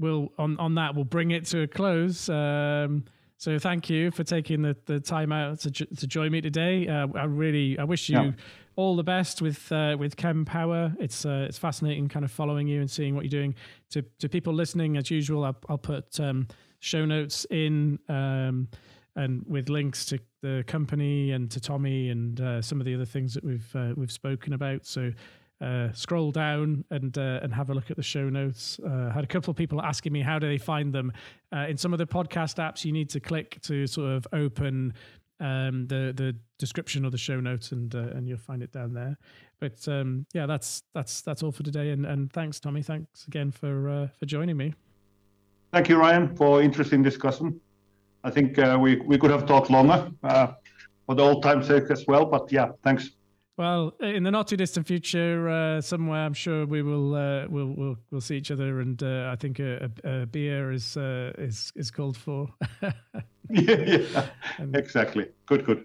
We'll on on that, we'll bring it to a close. Um, so thank you for taking the, the time out to, to join me today. Uh, I really I wish you yeah. all the best with uh, with Kempower. It's uh, it's fascinating kind of following you and seeing what you're doing. To to people listening, as usual, I'll, I'll put um, show notes in um, and with links to the company and to Tomi and uh, some of the other things that we've uh, we've spoken about. So uh, scroll down and uh, and have a look at the show notes. Uh, had a couple of people asking me how do they find them. Uh, in some of the podcast apps, you need to click to sort of open um, the the description of the show notes, and uh, and you'll find it down there. But um, yeah, that's that's that's all for today. And and thanks, Tomi. Thanks again for uh, for joining me. Thank you, Ryan, for interesting discussion. I think we we could have talked longer for the old time's sake as well. But yeah, thanks. Well, in the not too distant future, uh, somewhere I'm sure we will uh, we'll, we'll we'll see each other, and uh, I think a, a, a beer is uh, is is called for. yeah, yeah. exactly. Good, good.